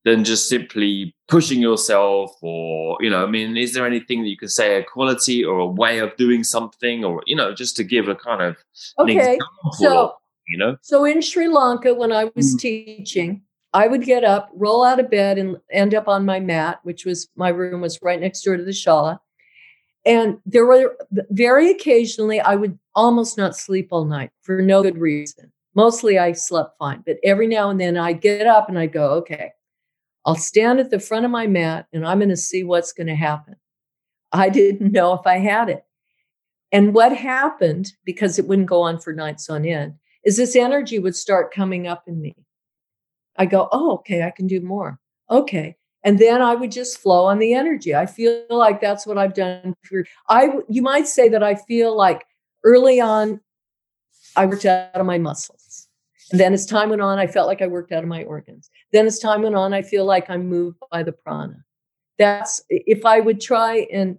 than just simply pushing yourself or you know i mean is there anything that you can say a quality or a way of doing something or you know just to give a kind of okay so you know? so in sri lanka when i was mm. teaching i would get up roll out of bed and end up on my mat which was my room was right next door to the shala and there were very occasionally i would almost not sleep all night for no good reason. Mostly i slept fine but every now and then i'd get up and i'd go okay I'll stand at the front of my mat and I'm going to see what's going to happen. I didn't know if I had it. And what happened, because it wouldn't go on for nights on end, is this energy would start coming up in me. I go, oh, okay, I can do more. Okay. And then I would just flow on the energy. I feel like that's what I've done for I you might say that I feel like early on I worked out of my muscles. And then as time went on, I felt like I worked out of my organs. Then as time went on, I feel like I'm moved by the prana. That's if I would try and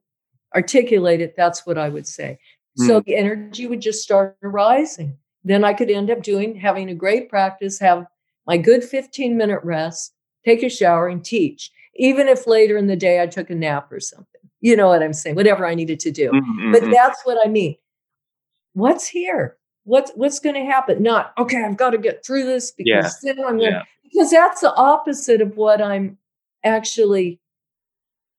articulate it, that's what I would say. Mm. So hmm. the energy would just start rising. Then I could end up doing having a great practice, have my good 15 minute rest, take a shower and teach. Even if later in the day I took a nap or something. You know what I'm saying? Whatever I needed to do. Mm-hmm. But that's what I mean. What's here? What's what's going to happen? Not okay. I've got to get through this because yeah. then I'm going. Yeah because that's the opposite of what I'm actually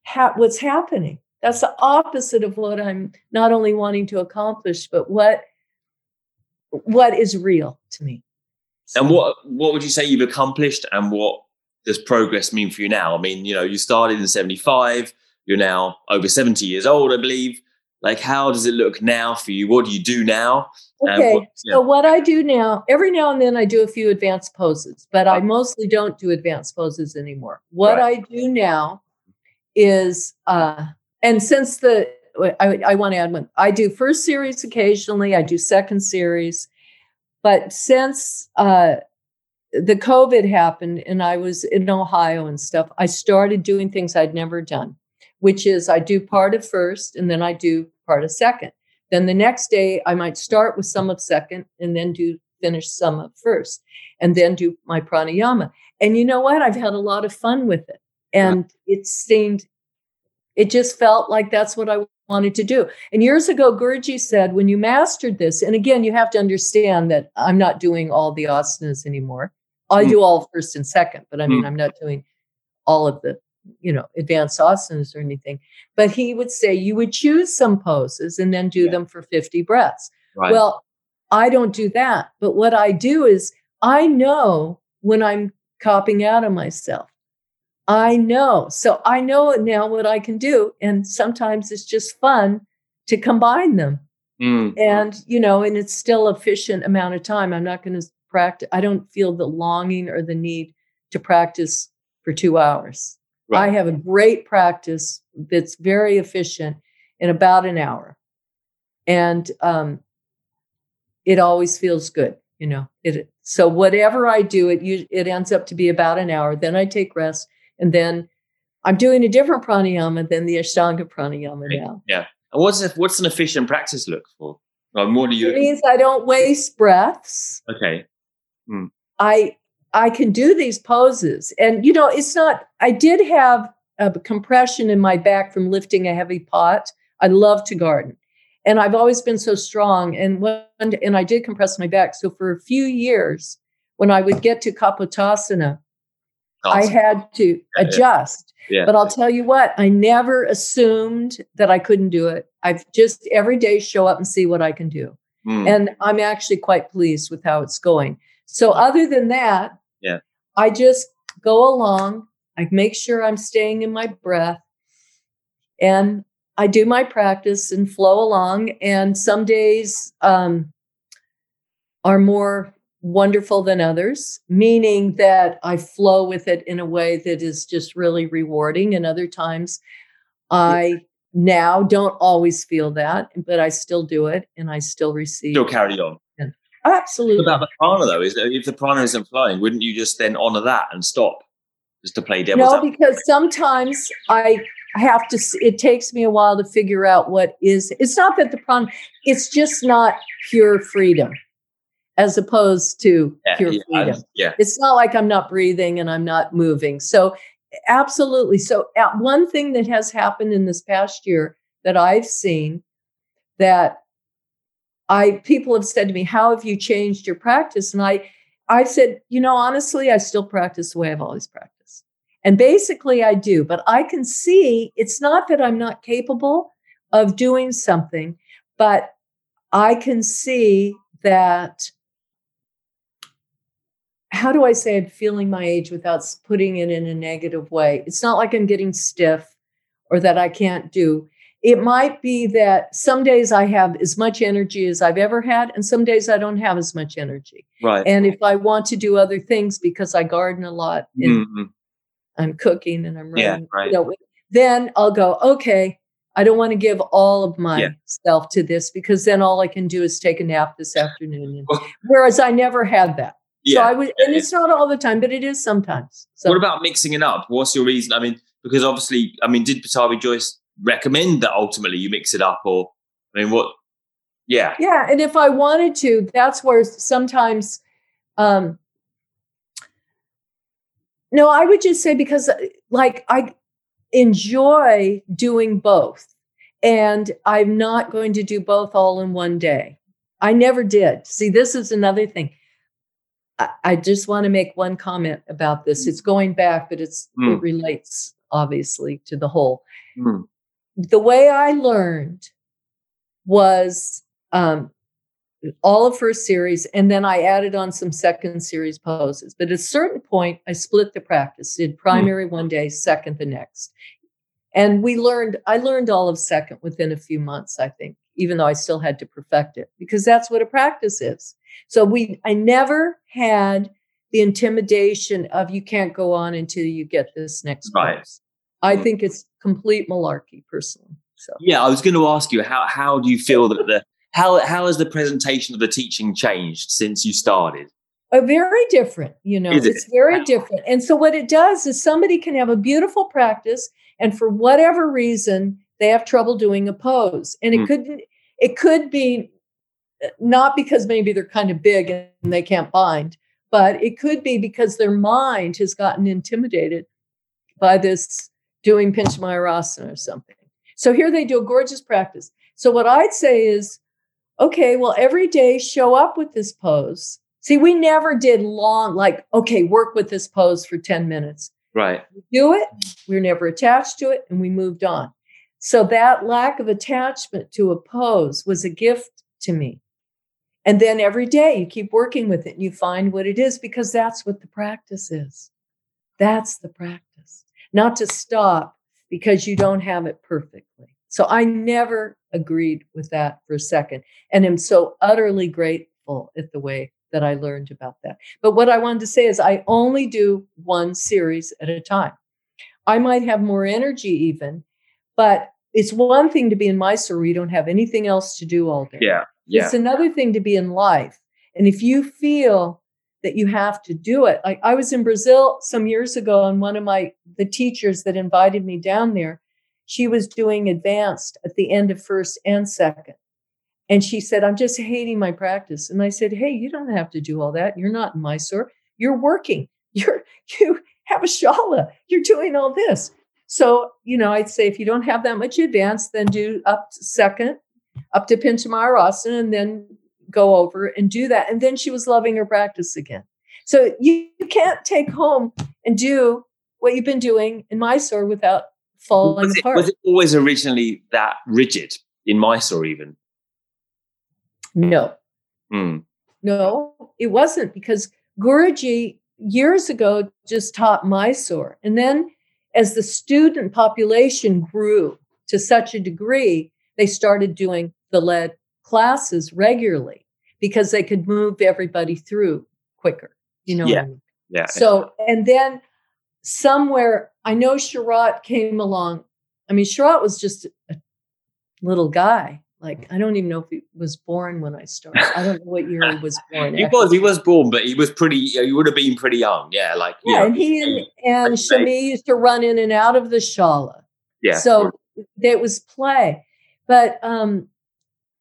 ha- what's happening. That's the opposite of what I'm not only wanting to accomplish, but what what is real to me. So, and what what would you say you've accomplished, and what does progress mean for you now? I mean, you know, you started in '75. You're now over 70 years old, I believe. Like, how does it look now for you? What do you do now? Okay. What, yeah. So what I do now, every now and then I do a few advanced poses, but I mostly don't do advanced poses anymore. What right. I do now is uh and since the I, I want to add one, I do first series occasionally, I do second series, but since uh the COVID happened and I was in Ohio and stuff, I started doing things I'd never done, which is I do part of first and then I do part of second. Then the next day, I might start with some of second and then do finish some of first and then do my pranayama. And you know what? I've had a lot of fun with it. And yeah. it seemed, it just felt like that's what I wanted to do. And years ago, Guruji said, when you mastered this, and again, you have to understand that I'm not doing all the asanas anymore. I mm. do all first and second, but I mean, mm. I'm not doing all of the, you know, advanced asanas or anything. But he would say you would choose some poses and then do yeah. them for 50 breaths. Right. Well, I don't do that. But what I do is I know when I'm copping out of myself. I know. So I know now what I can do. And sometimes it's just fun to combine them. Mm. And, you know, and it's still efficient amount of time. I'm not going to practice. I don't feel the longing or the need to practice for two hours. Right. I have a great practice that's very efficient in about an hour. And um, it always feels good, you know. It so whatever I do, it it ends up to be about an hour. Then I take rest, and then I'm doing a different pranayama than the Ashtanga pranayama now. Yeah. And what's a, what's an efficient practice look for? Well, more do you? It means I don't waste breaths. Okay. Hmm. I I can do these poses, and you know, it's not. I did have a compression in my back from lifting a heavy pot. I love to garden, and I've always been so strong. And when and I did compress my back. So for a few years, when I would get to Kapotasana, awesome. I had to adjust yeah. But I'll tell you what, I never assumed that I couldn't do it. I've just every day show up and see what I can do. Mm. And I'm actually quite pleased with how it's going. So other than that, yeah. I just go along. I make sure I'm staying in my breath and I do my practice and flow along. And some days um, are more wonderful than others, meaning that I flow with it in a way that is just really rewarding. And other times I now don't always feel that, but I still do it and I still receive. Still carry on. Oh, absolutely. What about the prana though? Is if the prana isn't flowing, wouldn't you just then honor that and stop? Just to play devil's No, because sometimes I have to it takes me a while to figure out what is it's not that the prana it's just not pure freedom as opposed to yeah, pure freedom. Yeah, It's not like I'm not breathing and I'm not moving. So, absolutely. So, one thing that has happened in this past year that I've seen that I people have said to me, "How have you changed your practice?" And I I said, "You know, honestly, I still practice the way I've always practiced." And basically I do, but I can see it's not that I'm not capable of doing something, but I can see that how do I say I'm feeling my age without putting it in a negative way? It's not like I'm getting stiff or that I can't do. It might be that some days I have as much energy as I've ever had, and some days I don't have as much energy. Right. And if I want to do other things because I garden a lot and mm-hmm. I'm cooking and I'm running, yeah, right. you know, then I'll go, okay, I don't want to give all of myself yeah. to this because then all I can do is take a nap this afternoon. Whereas I never had that. Yeah. So I would, and it's not all the time, but it is sometimes. So. What about mixing it up? What's your reason? I mean, because obviously, I mean, did Pattabhi Jois recommend that ultimately you mix it up, or I mean, what? Yeah, yeah. And if I wanted to, that's where sometimes. um No, I would just say because, uh, like, I enjoy doing both, and I'm not going to do both all in one day. I never did. See, this is another thing. I just want to make one comment about this. It's going back, but it's mm. it relates obviously to the whole. Mm. The way I learned was um, all of first series, and then I added on some second series poses. But at a certain point, I split the practice. Did hmm. primary one day, second the next, and we learned. I learned all of second within a few months. I think, even though I still had to perfect it, because that's what a practice is. So we I never had the intimidation of you can't go on until you get this next right. course. I think it's complete malarkey personally. So yeah, I was going to ask you how how do you feel that the how how has the presentation of the teaching changed since you started? A very different, you know, it? it's very different. And so what it does is somebody can have a beautiful practice and for whatever reason they have trouble doing a pose. And it mm. could it could be not because maybe they're kind of big and they can't bind, but it could be because their mind has gotten intimidated by this doing Pinchamayurasana or something. So here they do a gorgeous practice. So what I'd say is, okay, well, every day show up with this pose, See, we never did long, like, okay, work with this pose for 10 minutes. Right. We do it, we are never attached to it, and we moved on. So that lack of attachment to a pose was a gift to me. And then every day you keep working with it and you find what it is because that's what the practice is. That's the practice. Not to stop because you don't have it perfectly. So I never agreed with that for a second and am so utterly grateful at the way that I learned about that. But what I wanted to say is I only do one series at a time. I might have more energy even, but it's one thing to be in Mysore where you don't have anything else to do all day. Yeah. Yeah. It's another thing to be in life. And if you feel that you have to do it, like I was in Brazil some years ago, and one of my the teachers that invited me down there, she was doing advanced at the end of first and second. And she said, I'm just hating my practice. And I said, Hey, you don't have to do all that. You're not in Mysore. You're working. [LAUGHS] You're you have a shala. You're doing all this. So, you know, I'd say if you don't have that much advance, then do up to second, up to Pinchamayurasana, and then go over and do that. And then she was loving her practice again. So you, you can't take home and do what you've been doing in Mysore without falling was it, apart. Was it always originally that rigid in Mysore, even? No. Hmm. No, it wasn't because Guruji years ago just taught Mysore. And then as the student population grew to such a degree, they started doing the lead classes regularly because they could move everybody through quicker. You know Yeah. I mean? Yeah. So, and then somewhere, I know Sharat came along. I mean, Sharat was just a little guy. Like, I don't even know if he was born when I started. I don't know what year he was [LAUGHS] born. He actually. was. He was born, but he was pretty. He would have been pretty young. Yeah, like Yeah, know, and he and, and Shami used to run in and out of the shala. yeah. So it was play. But um,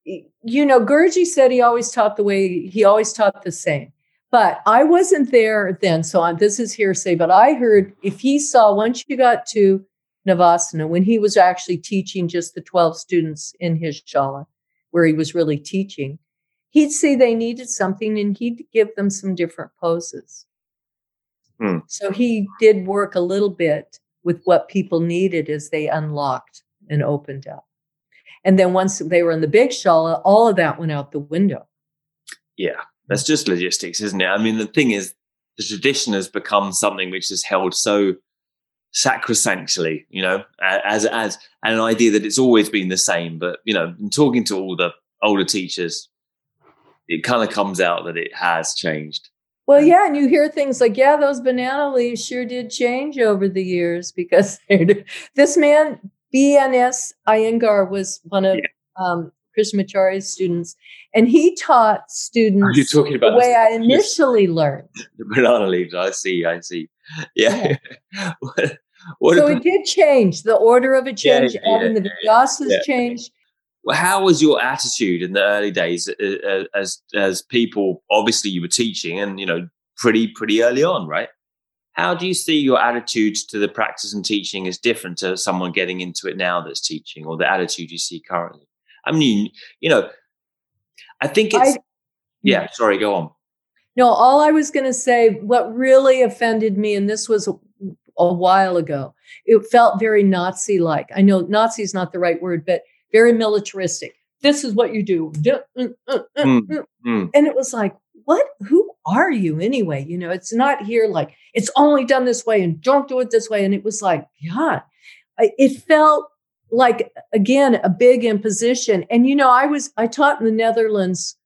you know, Guruji said he always taught the way he always taught the same. But I wasn't there then, so. This is hearsay. But I heard if he saw once you got to Navasana, when he was actually teaching just the twelve students in his shala, where he was really teaching, he'd see they needed something, and he'd give them some different poses. Hmm. So he did work a little bit with what people needed as they unlocked and opened up. And then once they were in the big shala, all of that went out the window. yeah, that's just logistics, isn't it? I mean, the thing is, the tradition has become something which is held so sacrosanctly, you know, as as an idea that it's always been the same. But you know, in talking to all the older teachers, it kind of comes out that it has changed. Well, yeah, and you hear things like, yeah, those banana leaves sure did change over the years because [LAUGHS] this man, BNS Iyengar, was one of um, Krishnamacharya's students, and he taught students You're talking the about way I initially learned. the [LAUGHS] banana leaves. I see. I see. Yeah. [LAUGHS] what, what so it did change. The order of it Yeah, changed, yeah, and the yeah, vinyasas yeah. changed. Well, how was your attitude in the early days uh, uh, as as people? Obviously, you were teaching, and you know, pretty pretty early on, right? How do you see your attitude to the practice and teaching is different to someone getting into it now that's teaching, or the attitude you see currently? I mean, you know, I think it's I- yeah. Sorry, go on. No, all I was going to say, what really offended me, and this was a, a while ago, it felt very Nazi like. I know Nazi is not the right word, but very militaristic. This is what you do. Mm. [LAUGHS] mm. And it was like, what? Who are you anyway? You know, it's not here like it's only done this way and don't do it this way. And it was like, God, it felt like, again, a big imposition. And, you know, I was, I taught in the Netherlands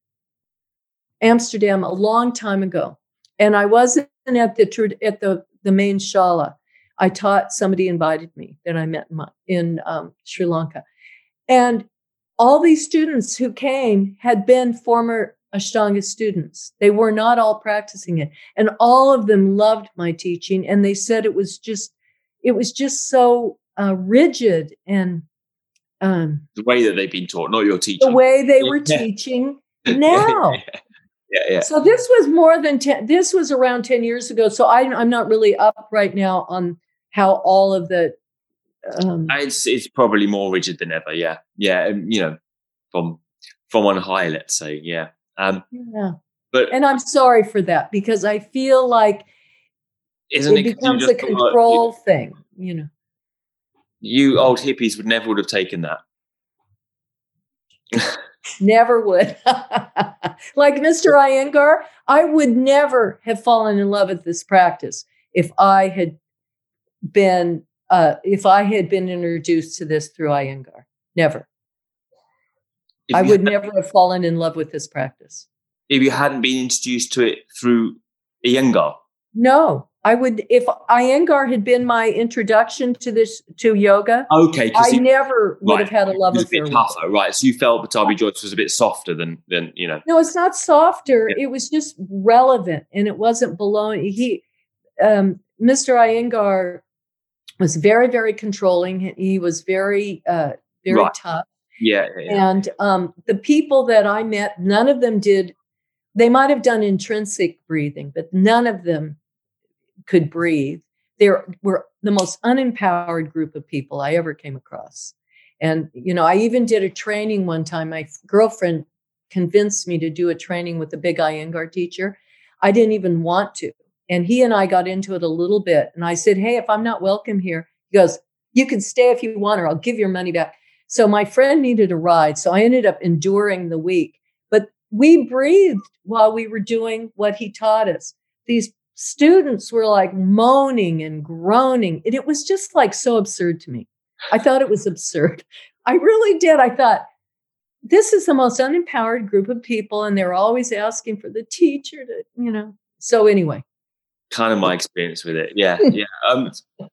Amsterdam a long time ago, and I wasn't at the at the the main shala. I taught somebody invited me that I met in, my, in um, Sri Lanka, and all these students who came had been former Ashtanga students. They were not all practicing it, and all of them loved my teaching, and they said it was just it was just so uh, rigid and um, The way that they've been taught, not your teaching. the way they were Yeah. teaching [LAUGHS] now. yeah, yeah. So this was more than 10, this was around 10 years ago. So I, I'm not really up right now on how all of the, um, It's it's probably more rigid than ever. Yeah, yeah. um, You know, from from on high, let's say. Yeah. Um, yeah. but and I'm sorry for that because I feel like isn't it, it becomes a control thing, you know. You old hippies would never would have taken that. [LAUGHS] never would. [LAUGHS] like Mr. Iyengar, I would never have fallen in love with this practice if I had been uh, if I had been introduced to this through Iyengar. Never. I would never have fallen in love with this practice. If you hadn't been introduced to it through Iyengar? No. I would if Iyengar had been my introduction to this to yoga. Okay, I he, never would right, have had a love affair. A bit tougher, right? So you felt Pattabhi Jois was a bit softer than than you know. No, it's not softer. Yeah. It was just relevant, and it wasn't below. He, um, Mr. Iyengar, was very very controlling. He was very uh, very right. tough. Yeah, yeah, yeah. And um, the people that I met, none of them did. They might have done intrinsic breathing, but none of them could breathe. They were the most unempowered group of people I ever came across. And, you know, I even did a training one time. My girlfriend convinced me to do a training with the big Iyengar teacher. I didn't even want to. And he and I got into it a little bit. And I said, Hey, if I'm not welcome here, he goes, You can stay if you want, or I'll give your money back. So my friend needed a ride. So I ended up enduring the week. But we breathed while we were doing what he taught us. These students were like moaning and groaning. And it was just like so absurd to me. I thought it was absurd. I really did. I thought, this is the most unempowered group of people, and they're always asking for the teacher to, you know. So, anyway. Kind of my experience with it. Yeah. Yeah. Um, [LAUGHS]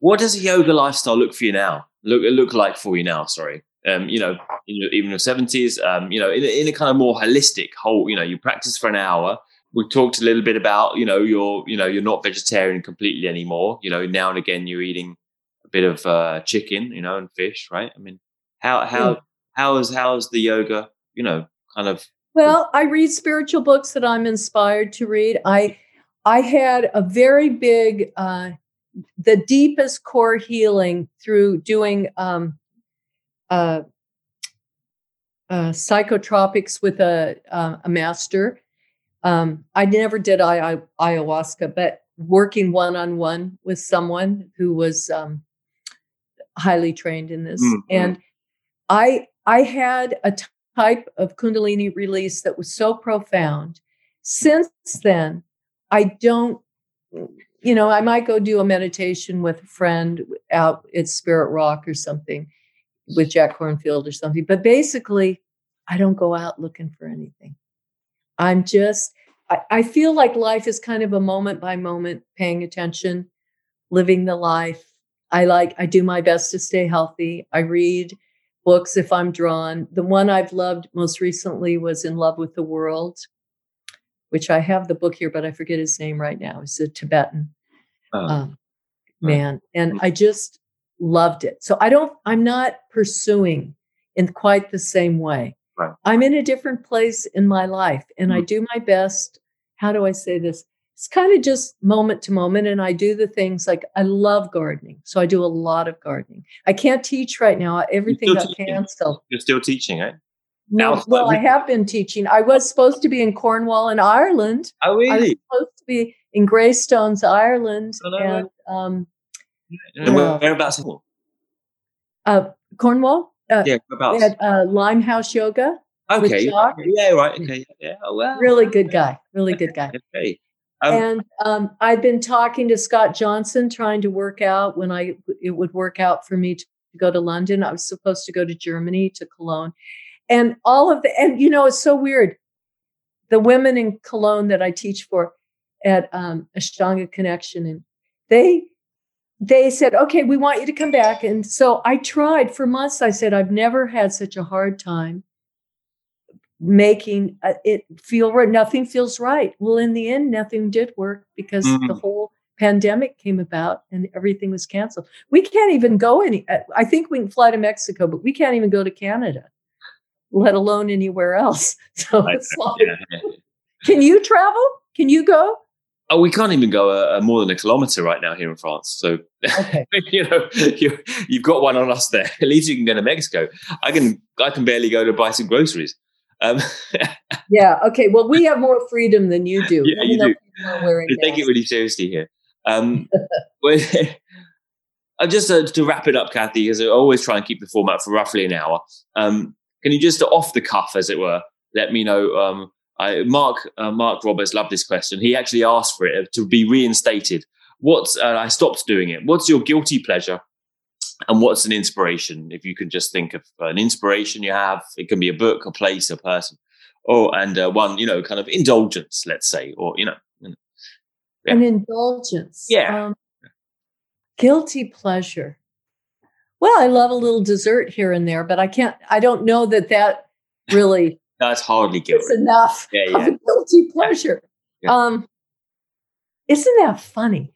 what does a yoga lifestyle look for you now? Look, look like for you now? Sorry. Um, you know, in your, even your seventies, um, you know, in, in a kind of more holistic whole, you know, you practice for an hour, we talked a little bit about you know you're you know you're not vegetarian completely anymore you know now and again you're eating a bit of uh, chicken you know and fish right i mean how how yeah. how is how is the yoga you know kind of well i read spiritual books that i'm inspired to read i i had a very big uh the deepest core healing through doing um uh, uh psychotropics with a uh, a master um, I never did I, I, ayahuasca, but working one on one with someone who was um, highly trained in this, mm-hmm. and I I had a type of Kundalini release that was so profound. Since then, I don't. You know, I might go do a meditation with a friend out at Spirit Rock or something with Jack Kornfield or something. But basically, I don't go out looking for anything. I'm just, I, I feel like life is kind of a moment by moment paying attention, living the life. I like, I do my best to stay healthy. I read books if I'm drawn. The one I've loved most recently was In Love with the World, which I have the book here, but I forget his name right now. He's a Tibetan oh. um, man. And mm. I just loved it. So I don't, I'm not pursuing in quite the same way. Right. I'm in a different place in my life and mm-hmm. I do my best. How do I say this? It's kind of just moment to moment. And I do the things like I love gardening. So I do a lot of gardening. I can't teach right now. Everything got teaching. canceled. You're still teaching, eh? No, well, I have been teaching. I was supposed to be in Cornwall in Ireland. Oh, really? I was supposed to be in Greystones, Ireland. Oh, no, and um, and whereabouts? Uh, Cornwall. Uh, yeah, had uh, Limehouse Yoga. Okay. Yeah, right. Okay. Yeah. Oh, well. Really good guy. Really good guy. [LAUGHS] okay. Um, and um, I've been talking to Scott Johnson, trying to work out when I it would work out for me to go to London. I was supposed to go to Germany to Cologne, and all of the and you know it's so weird. The women in Cologne that I teach for at um, Ashtanga Connection, and they they said, okay, we want you to come back. And so I tried for months. I said, I've never had such a hard time making uh, it feel right. Nothing feels right. Well, in the end, nothing did work because mm-hmm. the whole pandemic came about and everything was canceled. We can't even go any, uh, I think we can fly to Mexico, but we can't even go to Canada, let alone anywhere else. [LAUGHS] So it's [LAUGHS] like, yeah. can you travel? Can you go? Oh, we can't even go a, a more than a kilometer right now here in France. So, okay. [LAUGHS] you know, you, have got one on us there. At least you can go to Mexico. I can, I can barely go to buy some groceries. Um, yeah. Okay. Well, we have more freedom than you do. Yeah, you do. We take it really seriously here. Um, uh, just uh, to wrap it up, Kathy, because I always try and keep the format for roughly an hour. Um, can you just off the cuff, as it were, let me know? Um, I, Mark uh, Mark Robberds loved this question. He actually asked for it to be reinstated. What's uh, I stopped doing it. What's your guilty pleasure? And what's an inspiration? If you can just think of an inspiration you have, it can be a book, a place, a person, or and uh, one you know kind of indulgence, let's say, or you know, you know yeah. an indulgence. Yeah. Um, guilty pleasure. Well, I love a little dessert here and there, but I can't. I don't know that that really. [LAUGHS] That's hardly guilty. It's enough yeah, yeah. of a guilty pleasure. Yeah. Um, isn't that funny?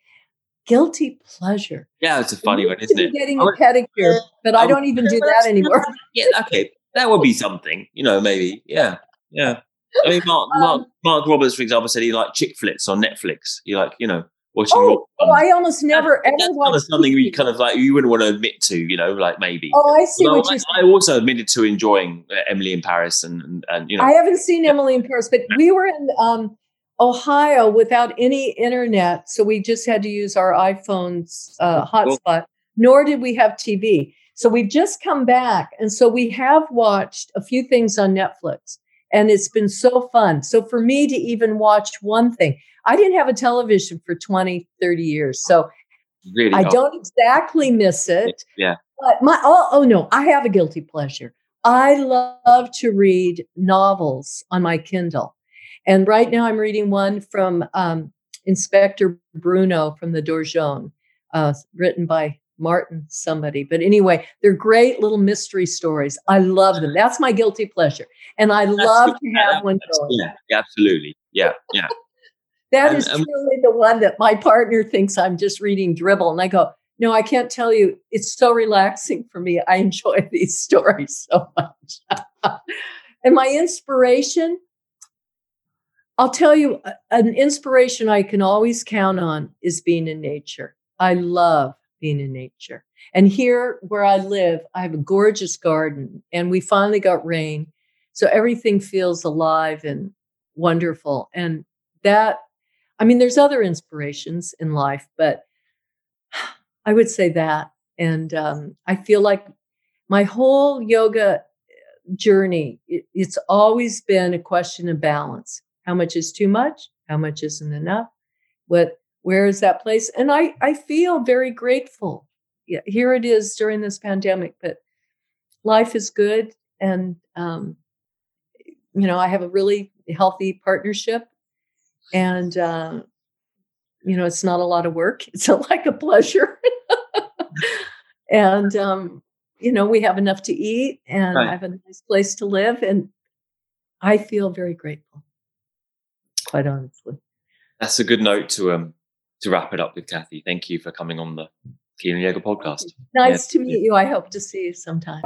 Guilty pleasure. Yeah, it's a funny one, isn't it? Getting a pedicure, but I don't even do that anymore. [LAUGHS] yeah, okay, that would be something. You know, maybe. Yeah, yeah. I mean, Mark, [LAUGHS] um, Mark, Mark Robberds, for example, said he liked chick flicks on Netflix. He like, you know, watching. Oh, oh I almost never that, ever of something you kind of like you wouldn't want to admit to, you know, like maybe. Oh, I see what I, I, also admitted to enjoying uh, Emily in Paris, and, and, and you know, I haven't seen Emily in Paris, but we were in um, Ohio without any internet, so we just had to use our iPhone's uh, hotspot. Cool. Nor did we have TV. So we've just come back, and so we have watched a few things on Netflix and it's been so fun. So for me to even watch one thing, I didn't have a television for 20, 30 years. So really I don't exactly miss it. Yeah. But my oh, oh no, I have a guilty pleasure. I love to read novels on my Kindle. And right now I'm reading one from um, Inspector Bruno from the Dordogne, uh, written by Martin somebody. But anyway, they're great little mystery stories. I love them. That's my guilty pleasure. And I love to have one going. Yeah, absolutely. Yeah, yeah. That and, is um, truly the one that my partner thinks I'm just reading dribble. And I go, no, I can't tell you. It's so relaxing for me. I enjoy [LAUGHS] these stories so much. [LAUGHS] and my inspiration, I'll tell you, an inspiration I can always count on is being in nature. I love being in nature. And here where I live, I have a gorgeous garden and we finally got rain. So everything feels alive and wonderful. And that, I mean, there's other inspirations in life, but I would say that. And um, I feel like my whole yoga journey, it, it's always been a question of balance. How much is too much? How much isn't enough? What where is that place? And I, I feel very grateful. Yeah, here it is during this pandemic, but life is good. And, um, you know, I have a really healthy partnership. And, uh, you know, it's not a lot of work, [LAUGHS] it's a, like a pleasure. [LAUGHS] and, um, you know, we have enough to eat and right. I have a nice place to live. And I feel very grateful, quite honestly. That's a good note to um, to wrap it up with Kathy, thank you for coming on the Keeling Yoga podcast. Nice yeah. to meet you. I hope to see you sometime.